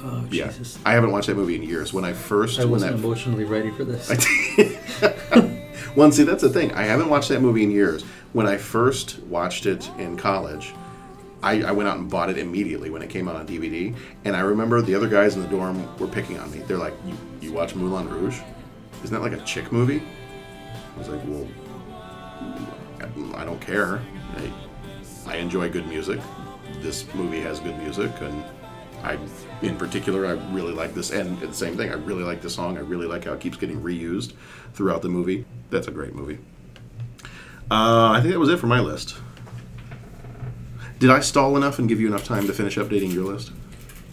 Oh Yeah, Jesus! I haven't watched that movie in years. When I first, I when wasn't that emotionally ready for this. Well, see, that's the thing. I haven't watched that movie in years. When I first watched it in college, I, I went out and bought it immediately when it came out on DVD. And I remember the other guys in the dorm were picking on me. They're like, "You, you watch Moulin Rouge? Isn't that like a chick movie?" I. I, I enjoy good music. This movie has good music, and I, in particular, I really like this. And the same thing, I really like the song. I really like how it keeps getting reused throughout the movie. That's a great movie. Uh, I think that was it for my list. Did I stall enough and give you enough time to finish updating your list?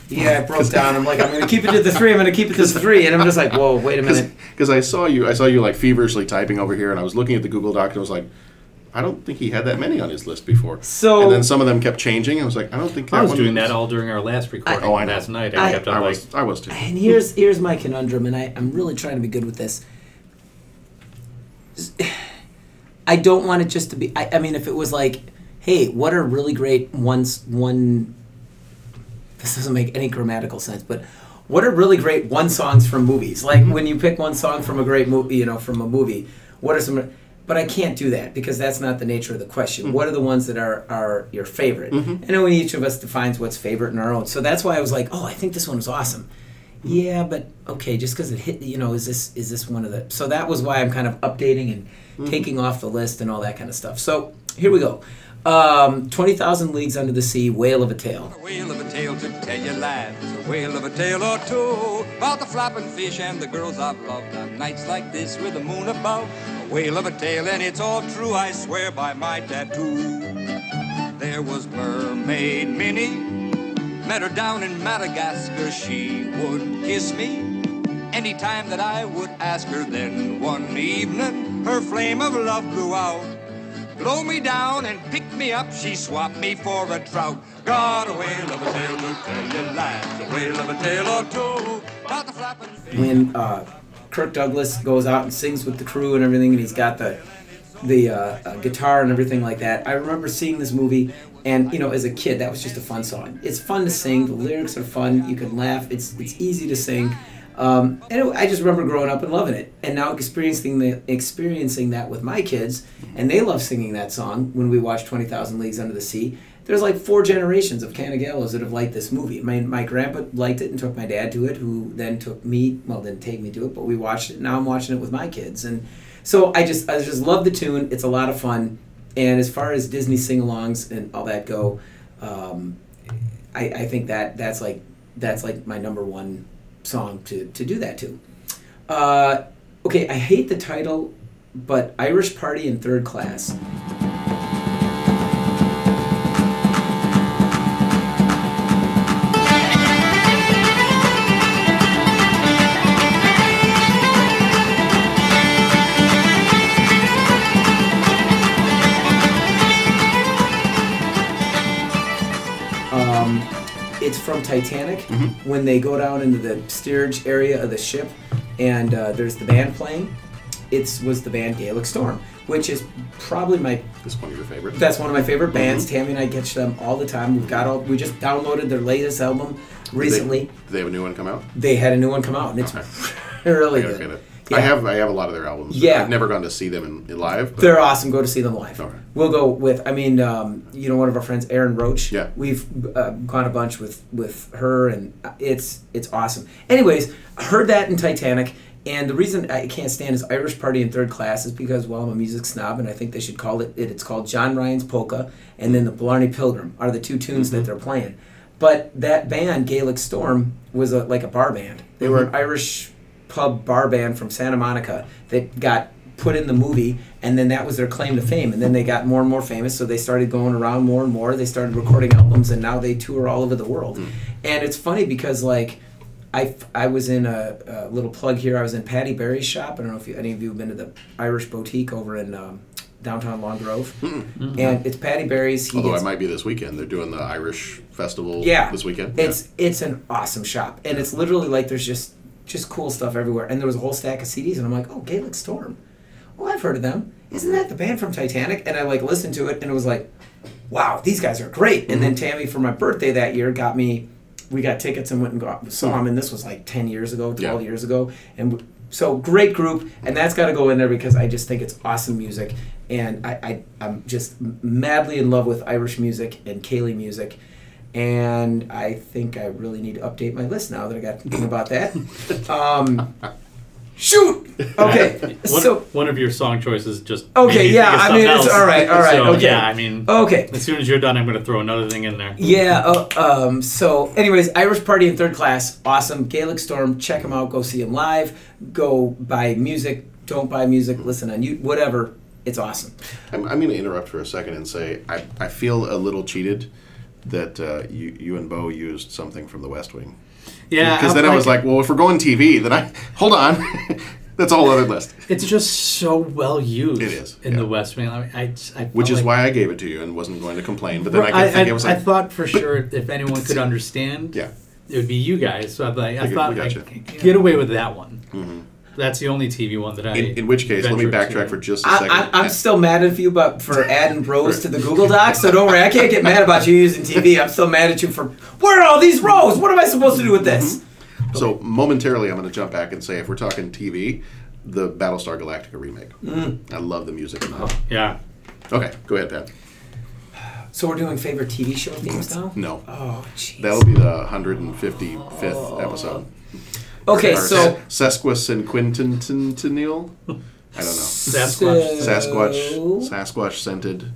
Yeah, I broke down. I'm like, I'm gonna keep it to the three. I'm gonna keep it to the three, and I'm just like, whoa, wait a minute. Because I saw you, I saw you like feverishly typing over here, and I was looking at the Google Doc, and I was like, I don't think he had that many on his list before. So- and then some of them kept changing. I was like, I don't think that I was one doing that all during our last recording oh, I know. last night. I, I- kept on I like, was, I was too. And here's here's my conundrum, and I, I'm really trying to be good with this. I don't want it just to be. I, I mean, if it was like, hey, what are really great ones? One. This doesn't make any grammatical sense, but what are really great one songs from movies? Like mm-hmm. when you pick one song from a great movie, you know, from a movie. What are some? But I can't do that because that's not the nature of the question. Mm-hmm. What are the ones that are are your favorite? Mm-hmm. I know each of us defines what's favorite in our own. So that's why I was like, oh, I think this one was awesome. Mm-hmm. Yeah, but okay, just because it hit, you know, is this is this one of the? So that was why I'm kind of updating and taking off the list and all that kind of stuff. So here we go. Um, Twenty thousand leagues under the sea, whale of a tale. whale of a tale to tell you lads, a whale of a tale or two about the flapping fish and the girls I've loved on nights like this with the moon above. A whale of a tale, and it's all true, I swear by my tattoo. There was Mermaid Minnie, met her down in Madagascar. She would kiss me anytime that I would ask her. Then one evening, her flame of love blew out. Blow me down and pick me up. She swapped me for a trout. Got a whale of a tale to tell you lads, a whale of a tale or two when uh, Kirk Douglas goes out and sings with the crew and everything, and he's got the the uh, uh, guitar and everything like that. I remember seeing this movie, and you know, as a kid, that was just a fun song. It's fun to sing. The lyrics are fun. You can laugh. It's it's easy to sing. Um, and it, I just remember growing up and loving it, and now experiencing the experiencing that with my kids, and they love singing that song when we watch Twenty Thousand Leagues Under the Sea. There's like four generations of Canagalos that have liked this movie. My, my grandpa liked it and took my dad to it, who then took me, well, didn't take me to it, but we watched it. Now I'm watching it with my kids. And so I just, I just love the tune. It's a lot of fun. And as far as Disney sing alongs and all that go, um, I, I think that that's like, that's like my number one song to, to do that to. Uh, okay, I hate the title, but Irish Party in Third Class. It's from Titanic when they go down into the steerage area of the ship, and uh, there's the band playing. It was the band Gaelic Storm, which is probably my That's one of your favorites. that's one of my favorite bands. Mhm. Tammy and I catch them all the time. We've got all we just downloaded their latest album recently. They, do they have a new one come out? They, had a new one come out, and it's really I gotta good. Yeah. I have I have a lot of their albums. Yeah. I've never gone to see them in, in live. But They're awesome. Go to see them live. We'll go with. I mean, um, you know, one of our friends, Erin Roach. Yeah. We've uh, gone a bunch with with her, and it's it's awesome. Anyways, I heard that in Titanic, and the reason I can't stand is Irish Party in Third Class is because well, I'm a music snob, and I think they should call it. it it's called John Ryan's Polka, and then the Blarney Pilgrim are the two tunes that they're playing. But that band, Gaelic Storm, was a, like a bar band. They were an Irish pub bar band from Santa Monica that got put in the movie, and then that was their claim to fame. And then they got more and more famous, so they started going around more and more. They started recording albums, and now they tour all over the world. Hmm. And it's funny because like. I, I was in a, a little plug here. I was in Patty Berry's shop. I don't know if you, any of you have been to the Irish Boutique over in um, downtown Long Grove. Hmm. Mm-hmm. And it's Patty Berry's. He Although gets- I might be this weekend. They're doing the Irish festival yeah this weekend. it's it's an awesome shop and it's literally like there's just just cool stuff everywhere and there was a whole stack of cds and i'm like oh gaelic storm Well, I've heard of them. Isn't that the band from Titanic? And I like listened to it, and it was like, wow, these guys are great. And then mm-hmm. Tammy, for my birthday that year, got me. We got tickets and went and got, saw them, and this was like ten years ago, twelve years ago, and so great group, and that's got to go in there because I just think it's awesome music, and I, I I'm just madly in love with Irish music and Kaylee music, and I think I really need to update my list now that I got thinking about that. Um, shoot. Okay. one, so one of your song choices just Okay, yeah, I mean, something it's else. all right, all right, So, okay. Yeah, I mean, Okay. As soon as you're done, I'm going to throw another thing in there. Yeah. Uh, um, so, anyways, Irish Party in Third Class, awesome. Gaelic Storm, check them out. Go see them live. Go buy music. Don't buy music. Listen on you. Whatever. It's awesome. I'm, I'm going to interrupt for a second and say I, I feel a little cheated that uh, you you and Bo used something from The West Wing. Yeah, because I'm then I was like- like, well, if we're going TV, then I hold on. That's a whole other list. It's just so well used. It is, in the West Wing. I, mean, I, I Which is like- why I gave it to you and wasn't going to complain. But then I, I, I, think it was I thought for sure if anyone could understand, yeah, it would be you guys. So I, thought- I I get- thought I could get away with that one. Mhm. That's the only TV one that I. in, in which case, let me backtrack to. for just a I, second. I, I'm still mad at you, but for adding rows to the Google Docs. So don't worry, I can't get mad about you using TV. I'm still mad at you for where are all these rows? What am I supposed to do with this? So momentarily, I'm going to jump back and say, if we're talking TV, the Battlestar Galactica remake. Mm. I love the music in that. Yeah. Okay, go ahead, Pat. So we're doing favorite TV show themes now. No. Oh, jeez. That'll be the 155th episode. Okay, Or so- Sesquicentennial. I don't know. Sasquatch. Sasquatch. Sasquatch scented.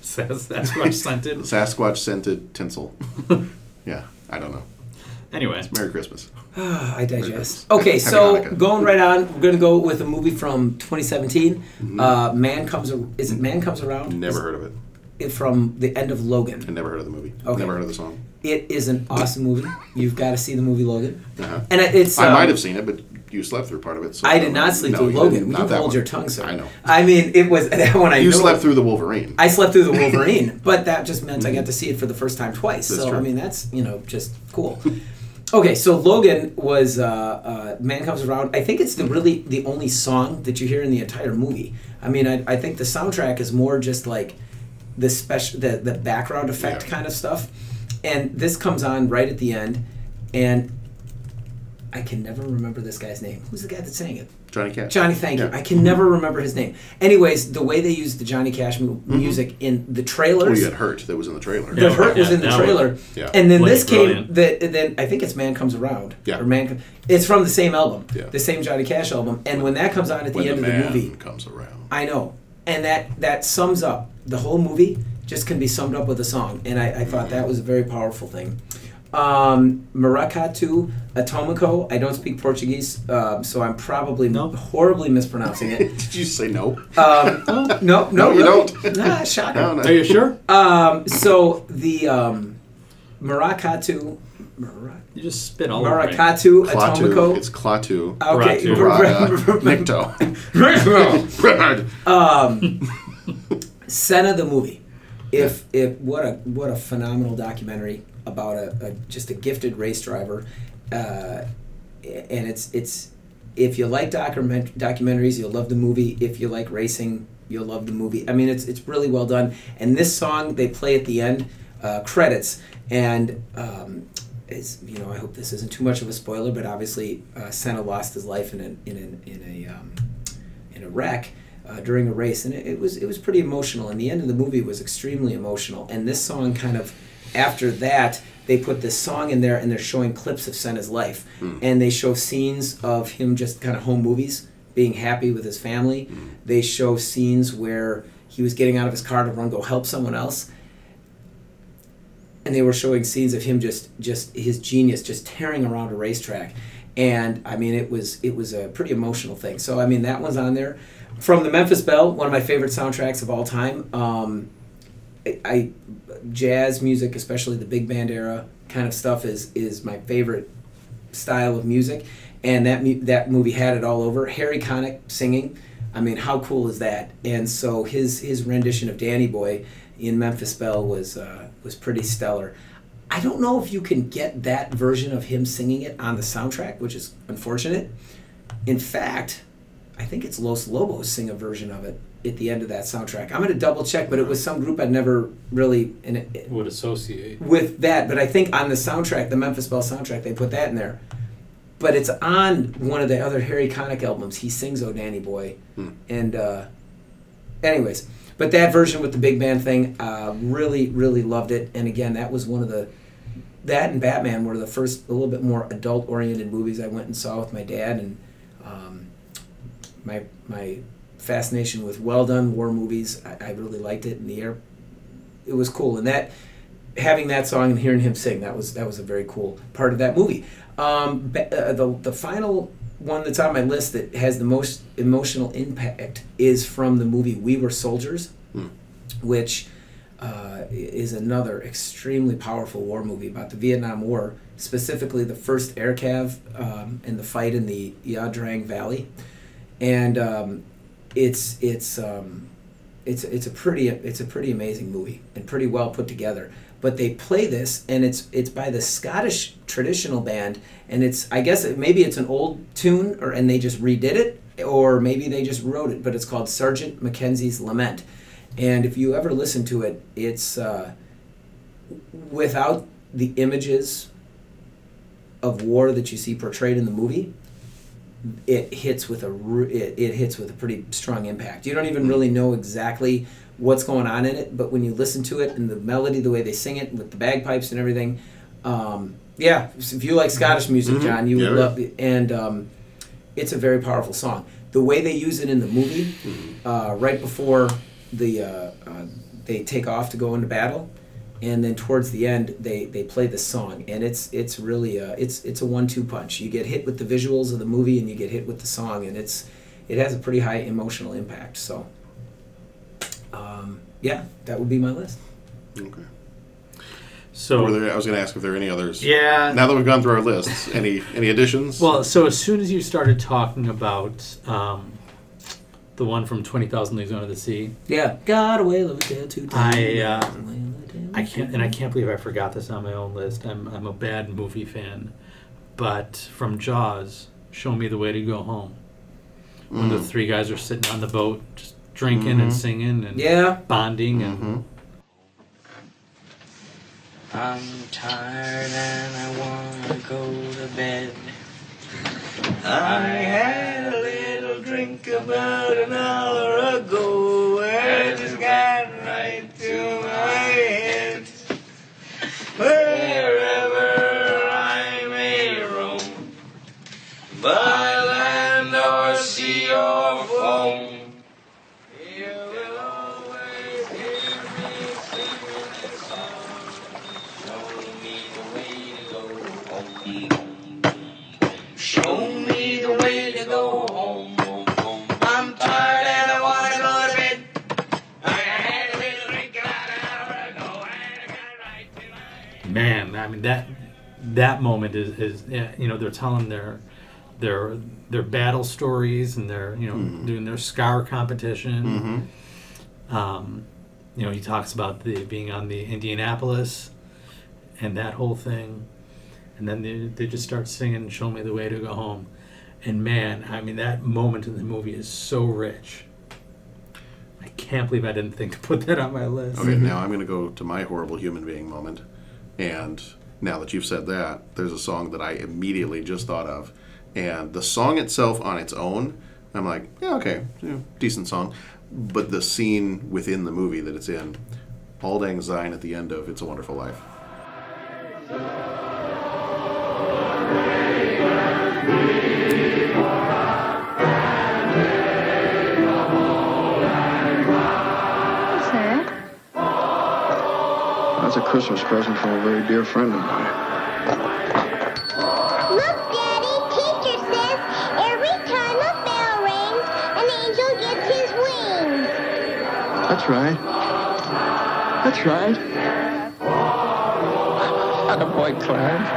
Sas- Sasquatch scented. Sasquatch scented tinsel. yeah, I don't know. Anyway, Merry Christmas. I digest. Christmas. Okay, Happy so Hanukkah. going right on, we're gonna go with a movie from 2017. Mm-hmm. Uh, Man comes. Ar- Is it Man comes around? Never heard of it. it from the end of Logan. I never heard of the movie. Okay. Never heard of the song. It is an awesome movie. You've got to see the movie Logan. Uh-huh. And it- it's. I um, might have seen it, but you slept through part of it. So I did not sleep No, through Logan. You hold one. your tongue, sir. I know. I mean, it was that one. I You slept through the Wolverine. I slept through the Wolverine, but that just meant I got to see it for the first time twice. That's so I mean, that's you know just cool. okay, so Logan was uh, uh, "Man Comes Around." I think it's the really the only song that you hear in the entire movie. I mean, I, I think the soundtrack is more just like the special the the background effect kind of stuff, and this comes on right at the end, and I can never remember this guy's name. Who's the guy that sang it? Johnny Cash. Johnny, thank you. I can never remember his name. Anyways, the way they used the Johnny Cash mu- mm-hmm. music in the Well, trailers. you had Hurt that was in the trailer. The hurt was in the trailer, Yeah. and then Played this came. brilliant. The, and then I think it's "Man Comes Around." Yeah. Or "Man." Com- It's from the same album, Yeah. the same Johnny Cash album. And when that comes on at the when end the of the man movie, comes around. I know, and that that sums up the whole movie. Just can be summed up with a song, and I, I thought that was a very powerful thing. Um, Maracatu Atomico. I don't speak Portuguese, um, so I'm probably horribly mispronouncing it. Did you say no? Um, no, no, No, you really. don't. Nah, shocker. No, no. Are you sure? Um, so the um, Maracatu, Mara- You just spit all over. Maracatu Atomico. It's Klaatu. Okay. Braga. Nikto. um, Senna the movie. If if what a what a phenomenal documentary about a, a just a gifted race driver, uh, and it's it's if you like document documentaries, you'll love the movie. If you like racing, you'll love the movie. I mean, it's it's really well done. And this song they play at the end, uh, credits, and um, is you know I hope this isn't too much of a spoiler, but obviously uh, Senna lost his life in a in a, in a um, in a wreck uh, during a race, and it, it was it was pretty emotional. And the end of the movie was extremely emotional. And this song kind of after that they put this song in there, and they're showing clips of Senna's life, and they show scenes of him just kind of home movies, being happy with his family. They show scenes where he was getting out of his car to run go help someone else. And they were showing scenes of him just just his genius just tearing around a racetrack. And i mean it was it was a pretty emotional thing. So i mean that one's on there from the memphis belle one of my favorite soundtracks of all time. Um, I, I jazz music especially the big band era kind of stuff is is my favorite style of music. And that mu- that movie had it all over. Harry connick singing. I mean how cool is that? And so his his rendition of danny boy in memphis belle was uh, was pretty stellar. I don't know if you can get that version of him singing it on the soundtrack which is unfortunate. In fact I think it's Los Lobos sing a version of it at the end of that soundtrack. I'm gonna double check, but it was some group I'd never really and it, it- Would associate. with that. But I think on the soundtrack, the Memphis Belle soundtrack, they put that in there. But it's on one of the other Harry Connick albums. He sings "Oh Danny Boy," and uh, anyways, but that version with the big band thing, uh, really, really loved it. And again, that was one of the that and Batman were the first a little bit more adult oriented movies I went and saw with my dad, and um, my my fascination with well done war movies. I, I really liked it, and the air it was cool, and that having that song and hearing him sing that was that was a very cool part of that movie. Um, uh, the the final one that's on my list that has the most emotional impact is from the movie We Were Soldiers, which uh, is another extremely powerful war movie about the Vietnam War, specifically the first air cav um, and the fight in the Ia Drang Valley, and um, it's it's um, it's it's a pretty it's a pretty amazing movie and pretty well put together. But they play this, and it's it's by the Scottish traditional band, and it's I guess it, maybe it's an old tune, or and they just redid it, or maybe they just wrote it. But it's called Sergeant Mackenzie's Lament, and if you ever listen to it, it's uh, without the images of war that you see portrayed in the movie, it hits with a it, it hits with a pretty strong impact. You don't even really know exactly what's going on in it, but when you listen to it and the melody, the way they sing it with the bagpipes and everything, um, yeah. If you like Scottish music, Mhm. John, you would Yeah. love it. And um, it's a very powerful song. The way they use it in the movie, uh, right before the uh, uh, they take off to go into battle, and then towards the end they, they play the song, and it's it's really uh, it's it's a one-two punch. You get hit with the visuals of the movie, and you get hit with the song, and it's it has a pretty high emotional impact. So, um, yeah, that would be my list. Okay. So Were there, I was going to ask if there are any others. Yeah. Now that we've gone through our lists, any any additions? Well, so as soon as you started talking about um, the one from Twenty Thousand Leagues Under the Sea, Yeah, got away, love it two I uh, I can't and I can't believe I forgot this on my own list. I'm I'm a bad movie fan, but from Jaws, Show Me the Way to Go Home, when the Mm. three guys are sitting on the boat just drinking and Mhm. singing and Yeah. bonding and I'm tired and I wanna go to bed. I had a little drink about an hour ago and it just got right to my man, I mean that that moment is, is you know they're telling their their their battle stories and they're you know hmm. doing their scar competition. Mm-hmm. Um, you know he talks about the being on the Indianapolis and that whole thing, and then they, they just start singing "Show Me the Way to Go Home," and man, I mean that moment in the movie is so rich. I can't believe I didn't think to put that on my list. Okay, mm-hmm. now I'm going to go to my horrible human being moment. And now that you've said that, there's a song that I immediately just thought of. And the song itself on its own, I'm like, yeah, okay, yeah, decent song. But the scene within the movie that it's in, Auld Lang at the end of It's a Wonderful Life. A Christmas present from a very dear friend of mine. Look, Daddy, teacher says every time a bell rings, an angel gets his wings. That's right. That's right. Attaboy, Clarence.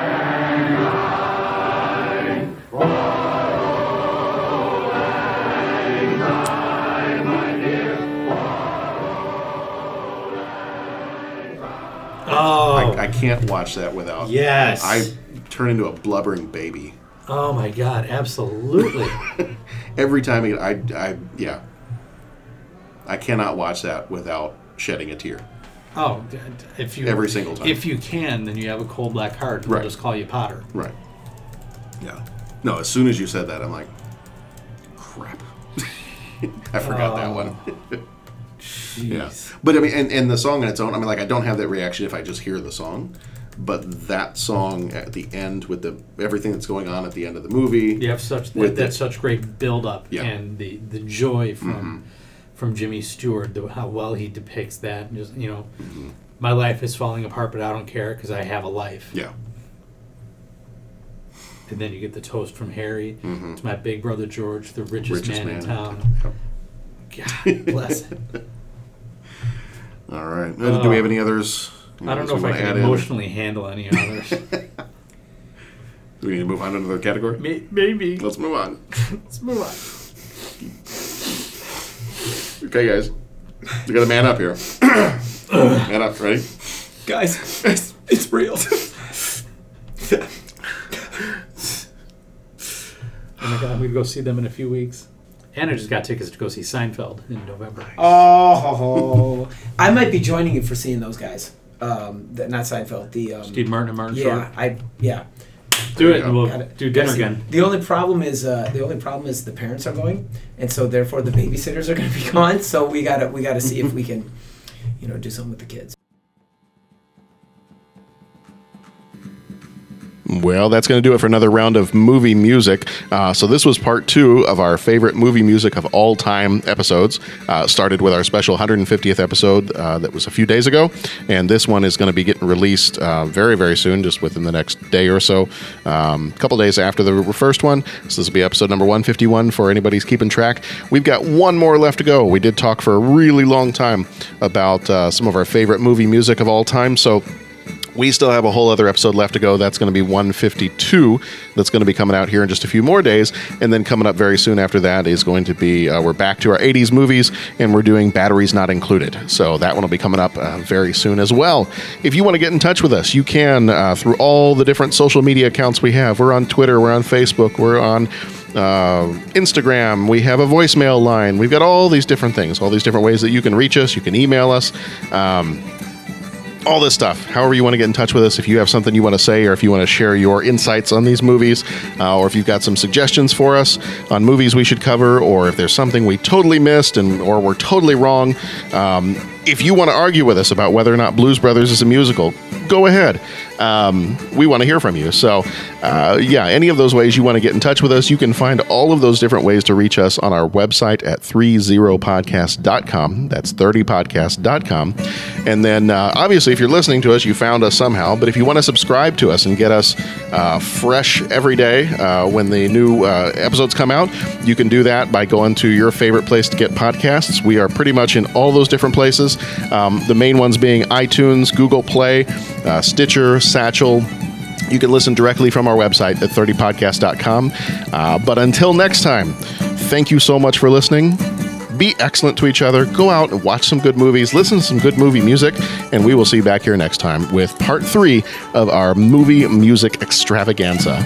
I, can't watch that without. Yes. I turn into a blubbering baby. Oh my god, absolutely. Every time I, I, I, yeah, I cannot watch that without shedding a tear. Oh, if you Every single time. If you can, then you have a cold black heart. We'll Right. just call you Potter. Right. Yeah. No, as soon as you said that, I'm like, crap. I forgot oh. That Oh. yeah. But I mean, and, and the song on its own, I mean, like, I don't have that reaction if I just hear the song. But that song at the end with the everything that's going on at the end of the movie, You have such with that, that's such great build up Yeah. and the the joy from Mhm. from Jimmy Stewart, the, how well he depicts that. And just you know, Mm-hmm. my life is falling apart, but I don't care because I have a life. Yeah. And then you get the toast from Harry Mhm. to my big brother George, the richest, Richest man, in man in town. God bless it. All right. Uh, Do we have any others? I don't know if I can add in? emotionally handle any others. Do we need to move on to another category? Maybe. Let's move on. Let's move on. Okay, guys. We got a man up here. man up, ready? Guys, it's, it's real. Oh my god, I'm gonna go see them in a few weeks. And I just got tickets to go see Seinfeld in November. Oh, I might be joining you for seeing those guys. Um, the, not Seinfeld. The um, Steve Martin and Martin Yeah, Short. I yeah. Do it, and we'll Gotta- do dinner again. The only problem is uh, the only problem is the parents are going, and so therefore the babysitters are going to be gone. So we gotta we gotta see if we can, you know, do something with the kids. Well, that's going to do it for another round of movie music. Uh, so, this was part two of our favorite movie music of all time episodes. Uh, started with our special 150th episode uh, that was a few days ago. And this one is going to be getting released uh, very, very soon, just within the next day or so. Um, a couple days after the first one. So, this will be episode number 151 for anybody's keeping track. We've got one more left to go. We did talk for a really long time about uh, some of our favorite movie music of all time. So, we still have a whole other episode left to go. That's going to be 152. That's going to be coming out here in just a few more days. And then coming up very soon after that is going to be uh, we're back to our 80s movies and we're doing batteries not included. So that one will be coming up uh, very soon as well. If you want to get in touch with us, you can uh, through all the different social media accounts we have. We're on Twitter, we're on Facebook, we're on uh, Instagram. We have a voicemail line. We've got all these different things, all these different ways that you can reach us. You can email us. Um, all this stuff. However, you want to get in touch with us, if you have something you want to say, or if you want to share your insights on these movies, uh, or if you've got some suggestions for us on movies we should cover, or if there's something we totally missed and or we're totally wrong, um, if you want to argue with us about whether or not Blues Brothers is a musical, go ahead. Um, we want to hear from you. So, uh, yeah, any of those ways you want to get in touch with us, you can find all of those different ways to reach us on our website at 30podcast.com. That's 30podcast.com. And then, uh, obviously, if you're listening to us, you found us somehow. But if you want to subscribe to us and get us uh, fresh every day uh, when the new uh, episodes come out, you can do that by going to your favorite place to get podcasts. We are pretty much in all those different places. Um, the main ones being iTunes, Google Play, uh, Stitcher, Satchel. You can listen directly from our website at 30podcast.com. Uh, but until next time, thank you so much for listening. Be excellent to each other. Go out and watch some good movies, listen to some good movie music, and we will see you back here next time with part three of our movie music extravaganza.